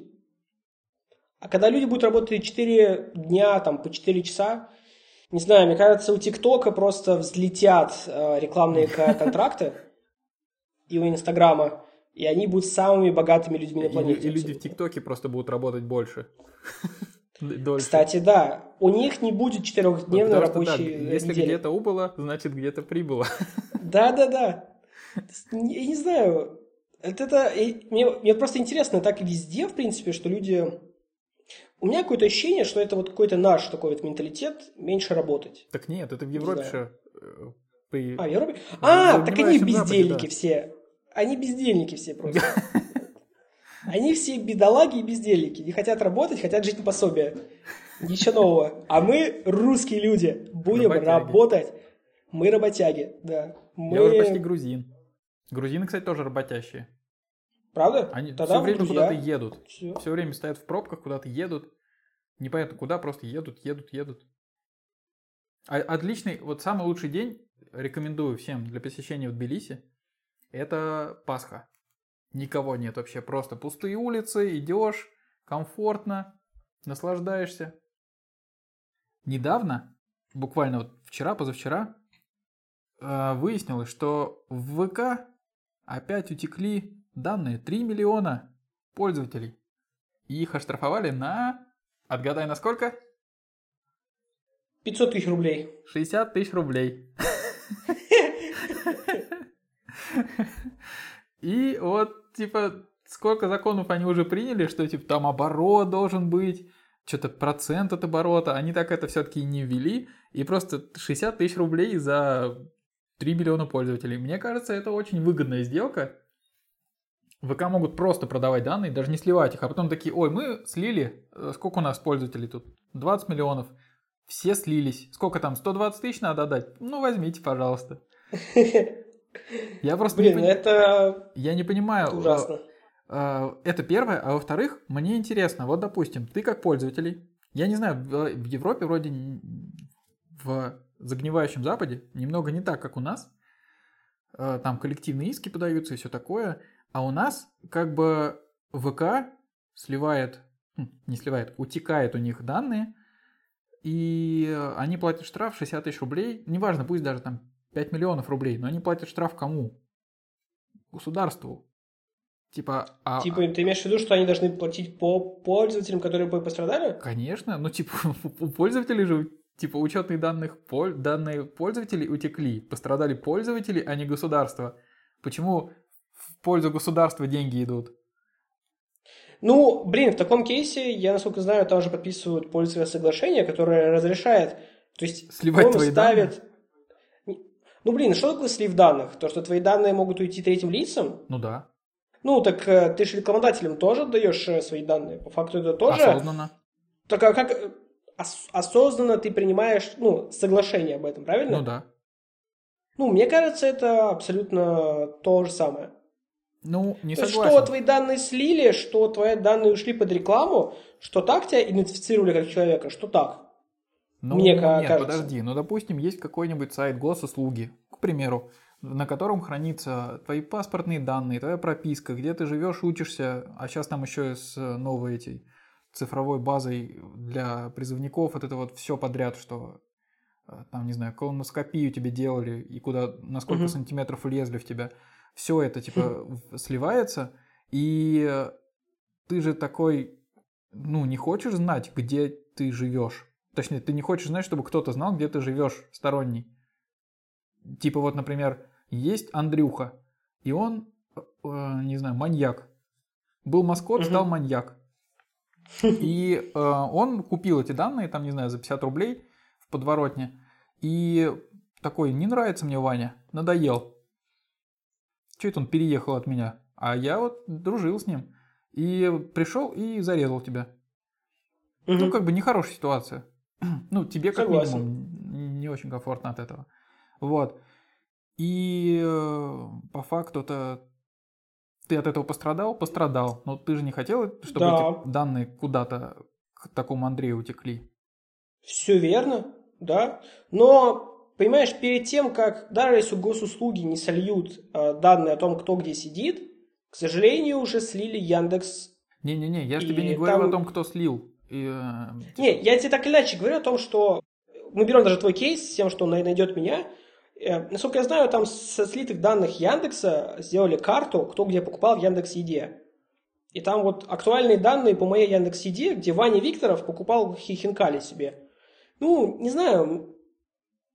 Speaker 2: А когда люди будут работать 4 дня, там, по 4 часа, не знаю, мне кажется, у ТикТока просто взлетят э, рекламные ко- контракты и у Инстаграма. и они будут самыми богатыми людьми на планете.
Speaker 1: И, и люди в ТикТоке просто будут работать больше.
Speaker 2: Дольше. Кстати, да, у них не будет четырехдневной рабочей
Speaker 1: да, Если где-то убыло, значит где-то прибыло.
Speaker 2: Да-да-да. Я не знаю, это, это мне, мне просто интересно, так везде, в принципе, что люди... У меня какое-то ощущение, что это вот какой-то наш такой вот менталитет меньше работать.
Speaker 1: Так нет, это в Европе же...
Speaker 2: Э, при... А, в Европе? А, так они бездельники Западе, да. все. Они бездельники все просто. Они все бедолаги и бездельники. Не хотят работать, хотят жить на пособие. Ничего нового. А мы, русские люди, будем работать. Мы работяги, да. Мы...
Speaker 1: Я уже почти грузин. Грузины, кстати, тоже работящие.
Speaker 2: Правда?
Speaker 1: Они Тогда все время куда-то едут. Все. все время стоят в пробках, куда-то едут. Непонятно куда, просто едут, едут, едут. А, отличный, вот самый лучший день, рекомендую всем для посещения в Тбилиси, это Пасха. Никого нет вообще, просто пустые улицы, идешь, комфортно, наслаждаешься. Недавно, буквально вот вчера, позавчера, э, выяснилось, что в ВК опять утекли данные 3 миллиона пользователей. И их оштрафовали на... Отгадай, на сколько?
Speaker 2: 500 тысяч рублей.
Speaker 1: 60 тысяч рублей. И вот, типа, сколько законов они уже приняли, что, типа, там оборот должен быть, что-то процент от оборота. Они так это все-таки не ввели. И просто 60 тысяч рублей за 3 миллиона пользователей. Мне кажется, это очень выгодная сделка. ВК могут просто продавать данные, даже не сливать их, а потом такие, ой, мы слили, э, сколько у нас пользователей тут? 20 миллионов. Все слились. Сколько там, 120 тысяч надо отдать? Ну, возьмите, пожалуйста. Я просто
Speaker 2: Блин, не это...
Speaker 1: Я не понимаю.
Speaker 2: Ужасно.
Speaker 1: Э, это первое, а во-вторых, мне интересно, вот, допустим, ты как пользователь, я не знаю, в Европе вроде в загнивающем Западе немного не так, как у нас. Э, там коллективные иски подаются и все такое. А у нас как бы ВК сливает, хм, не сливает, утекает у них данные, и они платят штраф 60 тысяч рублей, неважно, пусть даже там 5 миллионов рублей, но они платят штраф кому? Государству. Типа,
Speaker 2: а... Типа, ты имеешь в виду, что они должны платить по пользователям, которые пострадали?
Speaker 1: Конечно, ну типа у пользователей же типа учетные данных, данные пользователей утекли, пострадали пользователи, а не государство. Почему в пользу государства деньги идут?
Speaker 2: Ну, блин, в таком кейсе, я, насколько знаю, там же подписывают пользовательское соглашение, которое разрешает, то есть,
Speaker 1: Сливать твои ставит... данные?
Speaker 2: Ну, блин, что такое слив данных? То, что твои данные могут уйти третьим лицам?
Speaker 1: Ну да.
Speaker 2: Ну, так э, ты же рекламодателям тоже отдаешь э, свои данные. По факту это тоже...
Speaker 1: Осознанно.
Speaker 2: Так а как ос- осознанно ты принимаешь, ну, соглашение об этом, правильно?
Speaker 1: Ну да.
Speaker 2: Ну, мне кажется, это абсолютно то же самое.
Speaker 1: Ну, не
Speaker 2: то
Speaker 1: согласен.
Speaker 2: Что твои данные слили, что твои данные ушли под рекламу, что так тебя идентифицировали как человека, что так.
Speaker 1: Ну, Мне нет, кажется. подожди. Ну, допустим, есть какой-нибудь сайт госуслуги, к примеру, на котором хранятся твои паспортные данные, твоя прописка, где ты живешь, учишься, а сейчас там еще с новой этой цифровой базой для призывников, вот это вот все подряд, что э, там, не знаю, колоноскопию тебе делали и куда, на сколько угу. сантиметров лезли в тебя. Все это, типа, сливается, и ты же такой, ну, не хочешь знать, где ты живешь. Точнее, ты не хочешь знать, чтобы кто-то знал, где ты живешь, сторонний. Типа вот, например, есть Андрюха, и он, э, не знаю, маньяк. Был маскот, стал маньяк. И э, он купил эти данные, там, не знаю, за 50 рублей в подворотне. И такой, не нравится мне Ваня, надоел. Че это он переехал от меня? А я вот дружил с ним. И пришел и зарезал тебя. Угу. Ну, как бы нехорошая ситуация. Ну, тебе как Согласен. минимум не очень комфортно от этого. Вот. И э, по факту-то ты от этого пострадал? Пострадал. Но ты же не хотел, чтобы да. эти данные куда-то к такому Андрею утекли.
Speaker 2: Все верно, да. Но, понимаешь, перед тем, как даже если госуслуги не сольют э, данные о том, кто где сидит, к сожалению, уже слили Яндекс.
Speaker 1: Не-не-не, я же тебе не говорил там... о том, кто слил. И, э,
Speaker 2: Не, я тебе так или иначе говорю о том, что мы берем даже твой кейс с тем, что он найдет меня. Э, насколько я знаю, там со слитых данных Яндекса сделали карту, кто где покупал в Яндекс.Еде. И там вот актуальные данные по моей Яндекс.Еде, где Ваня Викторов покупал хинкали себе. Ну, не знаю,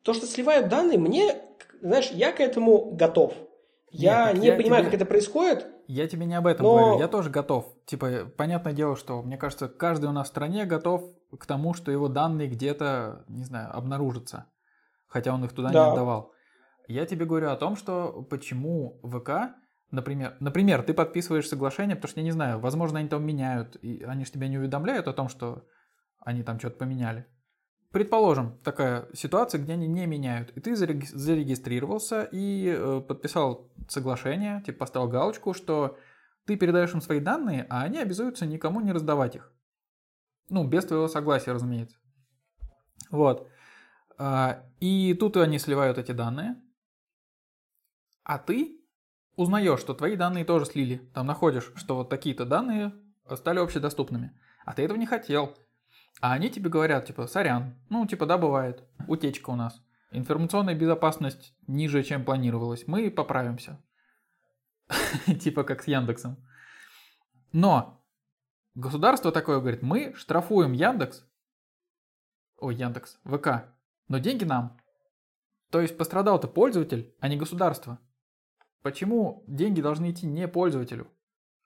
Speaker 2: то, что сливают данные, мне, знаешь, я к этому готов. Я Нет, не я понимаю, тебе... как это происходит.
Speaker 1: Я тебе не об этом но... говорю, я тоже готов. Типа, понятное дело, что, мне кажется, каждый у нас в стране готов к тому, что его данные где-то, не знаю, обнаружатся. Хотя он их туда да. не отдавал. Я тебе говорю о том, что почему ВК, например, например, ты подписываешь соглашение, потому что я не знаю, возможно, они там меняют, и они же тебя не уведомляют о том, что они там что-то поменяли. Предположим, такая ситуация, где они не меняют, и ты зарегистрировался и э, подписал соглашение, типа поставил галочку, что ты передаешь им свои данные, а они обязуются никому не раздавать их. Ну, без твоего согласия, разумеется. Вот. А, и тут они сливают эти данные, а ты узнаешь, что твои данные тоже слили. Там находишь, что вот такие-то данные стали общедоступными. А ты этого не хотел. А они тебе говорят, типа, сорян, ну, типа, да, бывает, утечка у нас. Информационная безопасность ниже, чем планировалось. Мы поправимся. Типа как с Яндексом. Но государство такое говорит, мы штрафуем Яндекс, ой, Яндекс, ВК, но деньги нам. То есть пострадал-то пользователь, а не государство. Почему деньги должны идти не пользователю,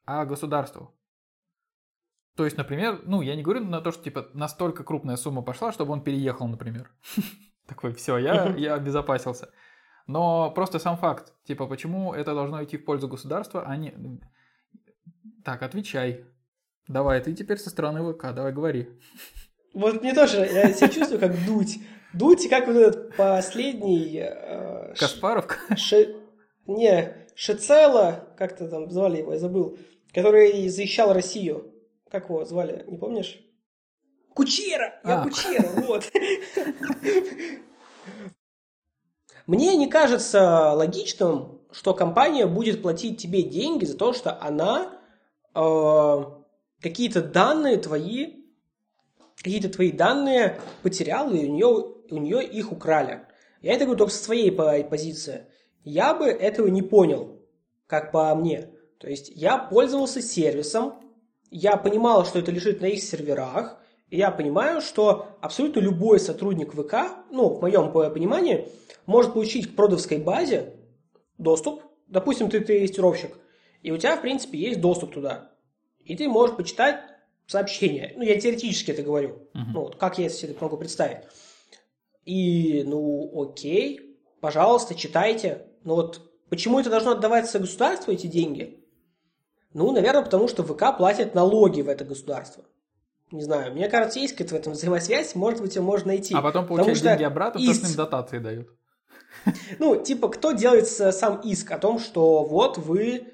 Speaker 1: а государству? То есть, например, ну, я не говорю на то, что, типа, настолько крупная сумма пошла, чтобы он переехал, например. Такой, все, я, я обезопасился. Но просто сам факт, типа, почему это должно идти в пользу государства, а не... Так, отвечай. Давай, ты теперь со стороны ВК, давай говори.
Speaker 2: Вот мне тоже, я себя чувствую как дуть. Дуть, как вот этот последний... Э,
Speaker 1: Каспаров?
Speaker 2: Ш... Не, Шицела, как-то там звали его, я забыл, который защищал Россию. Как его звали, не помнишь? Кучера! Я а. Кучера, вот. Мне не кажется логичным, что компания будет платить тебе деньги за то, что она э, какие-то данные твои, какие-то твои данные потеряла, и у нее, у нее их украли. Я это говорю только со своей позиции. Я бы этого не понял, как по мне. То есть я пользовался сервисом, я понимал, что это лежит на их серверах, и я понимаю, что абсолютно любой сотрудник ВК, ну, в моем понимании, может получить к продовской базе доступ. Допустим, ты тестировщик, и у тебя, в принципе, есть доступ туда. И ты можешь почитать сообщения. Ну, я теоретически это говорю. Uh-huh. Ну, вот, как я себе это могу представить. И, ну, окей, пожалуйста, читайте. Но вот почему это должно отдаваться государству, эти деньги? Ну, наверное, потому что ВК платит налоги в это государство. Не знаю, мне кажется, есть какая-то в этом взаимосвязь, может быть, ее можно найти.
Speaker 1: А потом получать деньги обратно, иск... потому что им дотации дают.
Speaker 2: Ну, типа, кто делает сам иск о том, что вот вы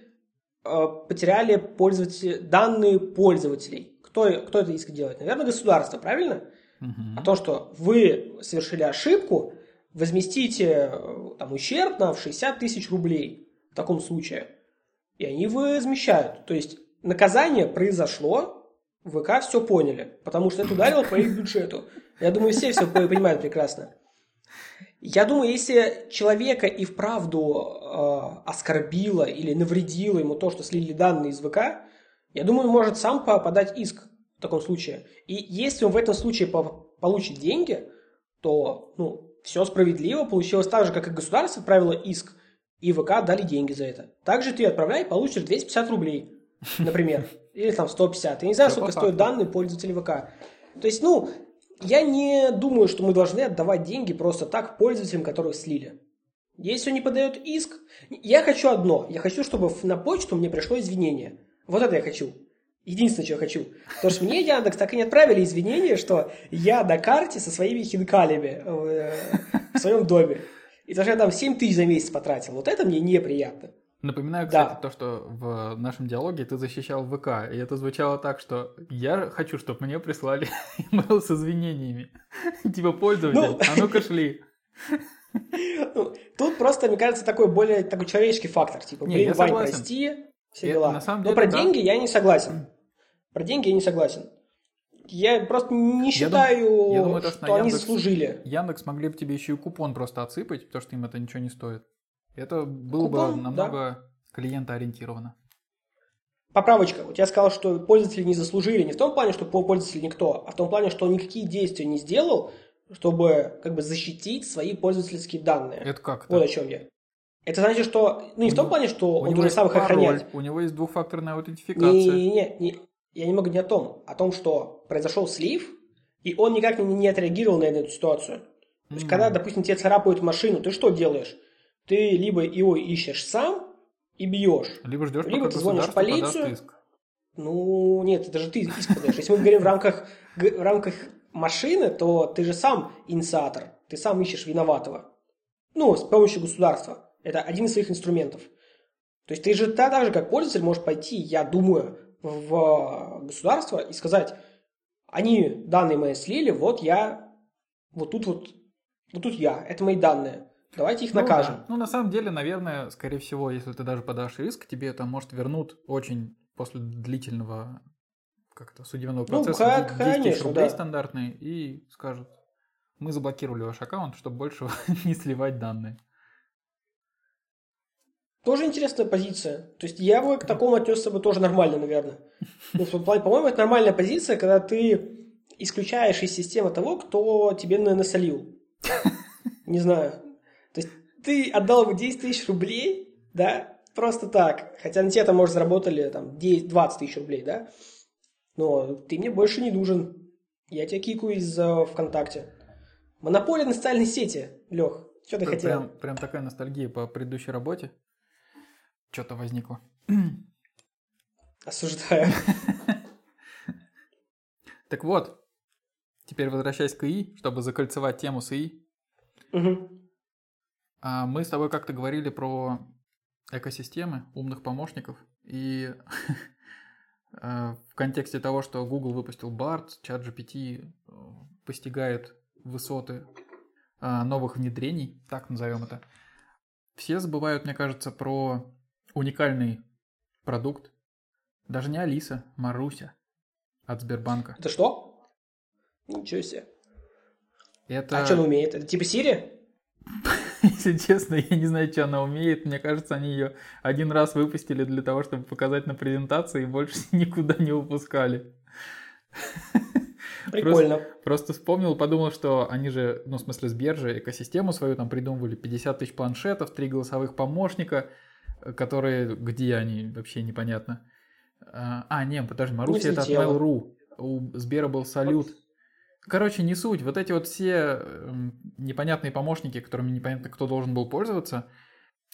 Speaker 2: э, потеряли пользователь... данные пользователей? Кто, кто это иск делает? Наверное, государство, правильно? Угу. О том, что вы совершили ошибку, возместите э, там, ущерб на 60 тысяч рублей в таком случае. И они возмещают. То есть наказание произошло, ВК все поняли, потому что это ударило по их бюджету. Я думаю, все все понимают прекрасно. Я думаю, если человека и вправду э, оскорбило или навредило ему то, что слили данные из ВК, я думаю, он может сам подать иск в таком случае. И если он в этом случае по получит деньги, то ну, все справедливо, получилось так же, как и государство отправило иск, и ВК дали деньги за это. Также ты отправляй, получишь 250 рублей, например, или там 150. Я не знаю, сколько стоят данные пользователя ВК. То есть, ну, я не думаю, что мы должны отдавать деньги просто так пользователям, которых слили. Если он не подает иск, я хочу одно. Я хочу, чтобы на почту мне пришло извинение. Вот это я хочу. Единственное, что я хочу. Потому что мне Яндекс так и не отправили извинения, что я на карте со своими хинкалями в, э, в своем доме. И то, что я там 7 тысяч за месяц потратил. Вот это мне неприятно.
Speaker 1: Напоминаю, кстати, да. то, что в нашем диалоге ты защищал ВК, и это звучало так, что я хочу, чтобы мне прислали email с извинениями. Типа пользователь, ну... а ну-ка шли.
Speaker 2: Ну, тут просто, мне кажется, такой более такой человеческий фактор. Типа,
Speaker 1: блин, Вань,
Speaker 2: прости, все дела. На самом деле, Но про да. деньги я не согласен. Про деньги я не согласен. Я просто не считаю,
Speaker 1: я думаю, то, что
Speaker 2: что, они
Speaker 1: Яндекс-
Speaker 2: заслужили.
Speaker 1: Яндекс могли бы тебе еще и купон просто отсыпать, потому что им это ничего не стоит. Это было
Speaker 2: Купон,
Speaker 1: бы намного клиентоориентировано.
Speaker 2: Поправочка. У тебя сказал, что пользователи не заслужили. Не в том плане, что по- пользователь никто, а в том плане, что он никакие действия не сделал, чтобы как бы защитить свои пользовательские данные.
Speaker 1: Это как
Speaker 2: Вот о чем я. Это значит, что... Ну, не в том плане, что он должен сам их охранять.
Speaker 1: у него есть двухфакторная аутентификация.
Speaker 2: Не-не-не, не, я немного не о том. О том, что произошел слив, и он никак не, не отреагировал на эту ситуацию. То есть,
Speaker 1: М.
Speaker 2: когда, допустим, тебе царапают машину, ты что делаешь? Ты либо его ищешь сам и бьешь.
Speaker 1: Либо ждешь,
Speaker 2: Либо ты звонишь в полицию.
Speaker 1: иск.
Speaker 2: Ну, нет, это же ты иск подаешь. Если мы говорим в рамках, в рамках машины, то ты же сам инициатор. Ты сам ищешь виноватого. Ну, с помощью государства. Это один из своих инструментов. То есть ты же та- так же, как пользователь, можешь пойти, я думаю, в государство и сказать, они данные мои слили, вот я, вот тут вот, вот тут я, это мои данные. Давайте их
Speaker 1: Ну
Speaker 2: накажем.
Speaker 1: да. Ну, на самом деле, наверное, скорее всего, если ты даже подашь иск, тебе это может вернут очень после длительного как-то судебного
Speaker 2: Ну,
Speaker 1: процесса
Speaker 2: как,
Speaker 1: 10 тысяч рублей
Speaker 2: да.
Speaker 1: стандартные и скажут, мы заблокировали ваш аккаунт, чтобы больше не сливать данные.
Speaker 2: Тоже интересная позиция. То есть я бы к такому отнесся бы тоже нормально, наверное. Ну, по-моему, это нормальная позиция, когда ты исключаешь из системы того, кто тебе на- насолил. Не знаю. То есть ты отдал ему 10 тысяч рублей, да, просто так. Хотя на тебя там, может, заработали там 10, 20 тысяч рублей, да. Но ты мне больше не нужен. Я тебя кикаю из э, ВКонтакте. Монополия на социальной сети, Лех. Что ты
Speaker 1: Прям,
Speaker 2: хотел?
Speaker 1: прям такая ностальгия по предыдущей работе. Что-то возникло.
Speaker 2: Осуждаю.
Speaker 1: Так вот, теперь возвращаясь к ИИ, чтобы закольцевать тему с ИИ. А, Мы с тобой как-то говорили про экосистемы умных помощников. И э, в контексте того, что Google выпустил BART, ChatGPT э, постигает высоты э, новых внедрений, так назовем это, все забывают, мне кажется, про уникальный продукт. Даже не Алиса, Маруся от Сбербанка.
Speaker 2: Это что? Ничего себе.
Speaker 1: Это...
Speaker 2: А что она умеет? Это типа Сири?
Speaker 1: Если честно, я не знаю, что она умеет. Мне кажется, они ее один раз выпустили для того, чтобы показать на презентации и больше никуда не выпускали.
Speaker 2: Прикольно.
Speaker 1: Просто вспомнил, подумал, что они же, ну, в смысле, Сбер же экосистему свою там придумывали. 50 тысяч планшетов, три голосовых помощника, которые, где они, вообще непонятно. А, а, не, подожди, Маруся это от. Mail.ru. У Сбера был салют. Короче, не суть. Вот эти вот все эм, непонятные помощники, которыми непонятно, кто должен был пользоваться,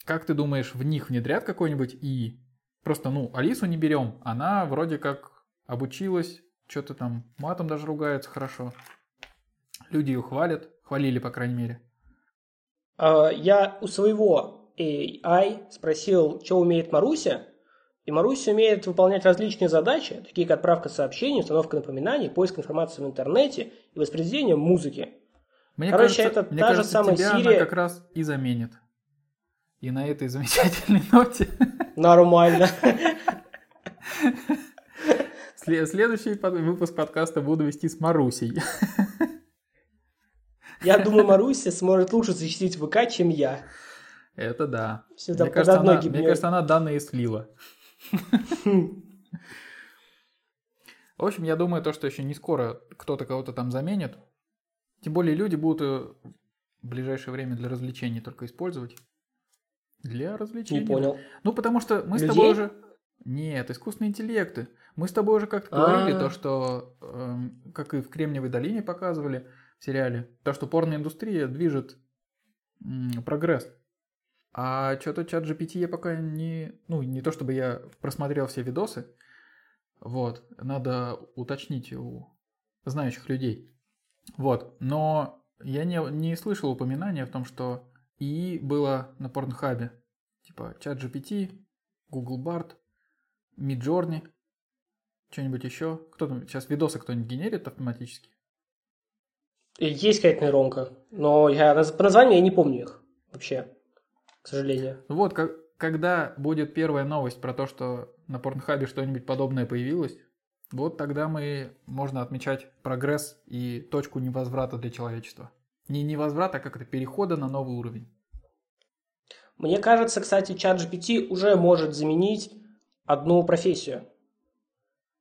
Speaker 1: как ты думаешь, в них внедрят какой-нибудь и Просто, ну, Алису не берем. Она вроде как обучилась, что-то там матом даже ругается хорошо. Люди ее хвалят, хвалили, по крайней мере.
Speaker 2: А, Я у своего AI спросил, что умеет Маруся, и Маруся умеет выполнять различные задачи, такие как отправка сообщений, установка напоминаний, поиск информации в интернете и воспроизведение музыки.
Speaker 1: Мне
Speaker 2: Короче,
Speaker 1: кажется,
Speaker 2: это
Speaker 1: мне
Speaker 2: та же
Speaker 1: кажется,
Speaker 2: самая
Speaker 1: тебя
Speaker 2: Siri.
Speaker 1: она как раз и заменит. И на этой замечательной ноте
Speaker 2: Нормально.
Speaker 1: сле- следующий выпуск подкаста буду вести с Марусей.
Speaker 2: Я думаю, Маруся сможет лучше защитить ВК, чем я.
Speaker 1: Это да.
Speaker 2: Все
Speaker 1: Мне кажется, она, мне кажется, она данные слила. В общем, я думаю, то, что еще не скоро кто-то кого-то там заменит. Тем более люди будут э, в ближайшее время для развлечений только использовать. Для развлечений.
Speaker 2: Не понял.
Speaker 1: Ну, потому что мы с
Speaker 2: Людей?
Speaker 1: тобой уже... Нет, искусственные интеллекты. Мы с тобой уже как-то говорили
Speaker 2: А.
Speaker 1: то, что, эм, как и в Кремниевой долине показывали в сериале, то, что порноиндустрия движет м, прогресс. А что-то чат GPT я пока не... Ну, не то чтобы я просмотрел все видосы. Вот. Надо уточнить у знающих людей. Вот. Но я не, не слышал упоминания в том, что ИИ было на порнхабе. Типа чат GPT, Google Bard, Midjourney, что-нибудь еще. Кто там сейчас видосы кто-нибудь генерит автоматически?
Speaker 2: Есть какая-то нейронка, но я по названию я не помню их вообще, к сожалению.
Speaker 1: Вот, как- когда будет первая новость про то, что на порнхабе что-нибудь подобное появилось, Вот тогда мы можно отмечать прогресс и точку невозврата для человечества. Не невозврата, а как это перехода на новый уровень.
Speaker 2: Мне кажется, кстати, чат GPT уже может заменить одну профессию.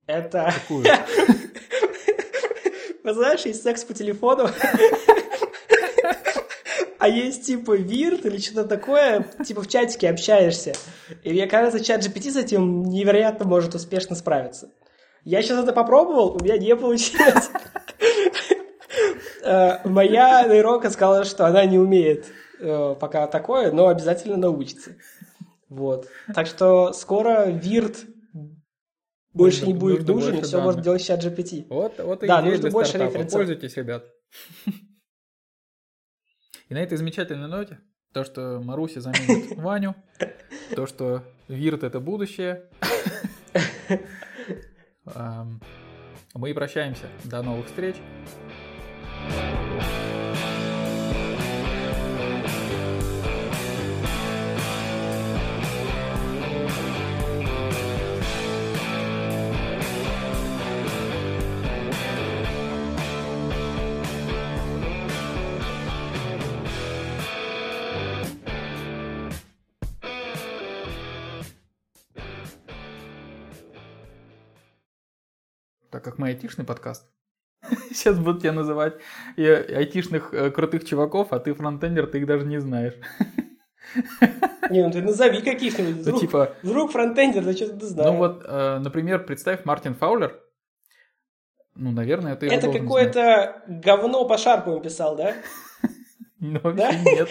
Speaker 2: Это...
Speaker 1: Какую?
Speaker 2: Вы знаешь, есть секс по телефону, а есть типа вирт или что-то такое, типа в чатике общаешься. И мне кажется, чат GPT с этим невероятно может успешно справиться. Я сейчас это попробовал, у меня не получилось. Э, Моя нейронка сказала, что она не умеет э, пока такое, но обязательно научится. Вот. Так что скоро вирт больше не будет нужен, и все можно
Speaker 1: данных.
Speaker 2: делать чат GPT.
Speaker 1: Вот, вот и
Speaker 2: Да, нужно больше референсов.
Speaker 1: Пользуйтесь, ребят. И на этой замечательной ноте, то, что Маруся заменит Ваню, то, что Вирт это будущее, мы прощаемся. До новых встреч. Как мы айтишный подкаст, сейчас буду тебя называть и айтишных э, крутых чуваков, а ты фронтендер, ты их даже не знаешь.
Speaker 2: Не, ну ты назови каких-нибудь.
Speaker 1: Ну, типа,
Speaker 2: вдруг фронтендер, да что ты знаешь.
Speaker 1: ну вот, э, например, представь Мартин Фаулер. Ну, наверное, ты
Speaker 2: Это какое-то говно по шарпу писал, да?
Speaker 1: Ну,
Speaker 2: Да?
Speaker 1: нет.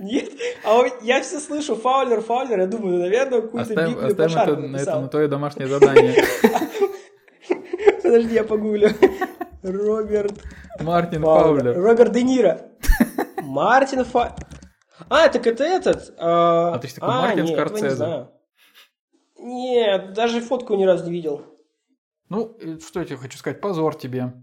Speaker 2: Нет? А я все слышу Фаулер, Фаулер, я думаю, ну, наверное, какую-то по
Speaker 1: оставим это, на это на твое домашнее задание.
Speaker 2: Подожди, я погуглю. Роберт
Speaker 1: Мартин
Speaker 2: Фаулер. Роберт Де Ниро. Мартин Фа... А, так это этот. А,
Speaker 1: А ты ж такой, Мартин
Speaker 2: нет, этого не знаю. Нет, даже фотку ни разу не видел.
Speaker 1: Ну, э, что я тебе хочу сказать, позор тебе.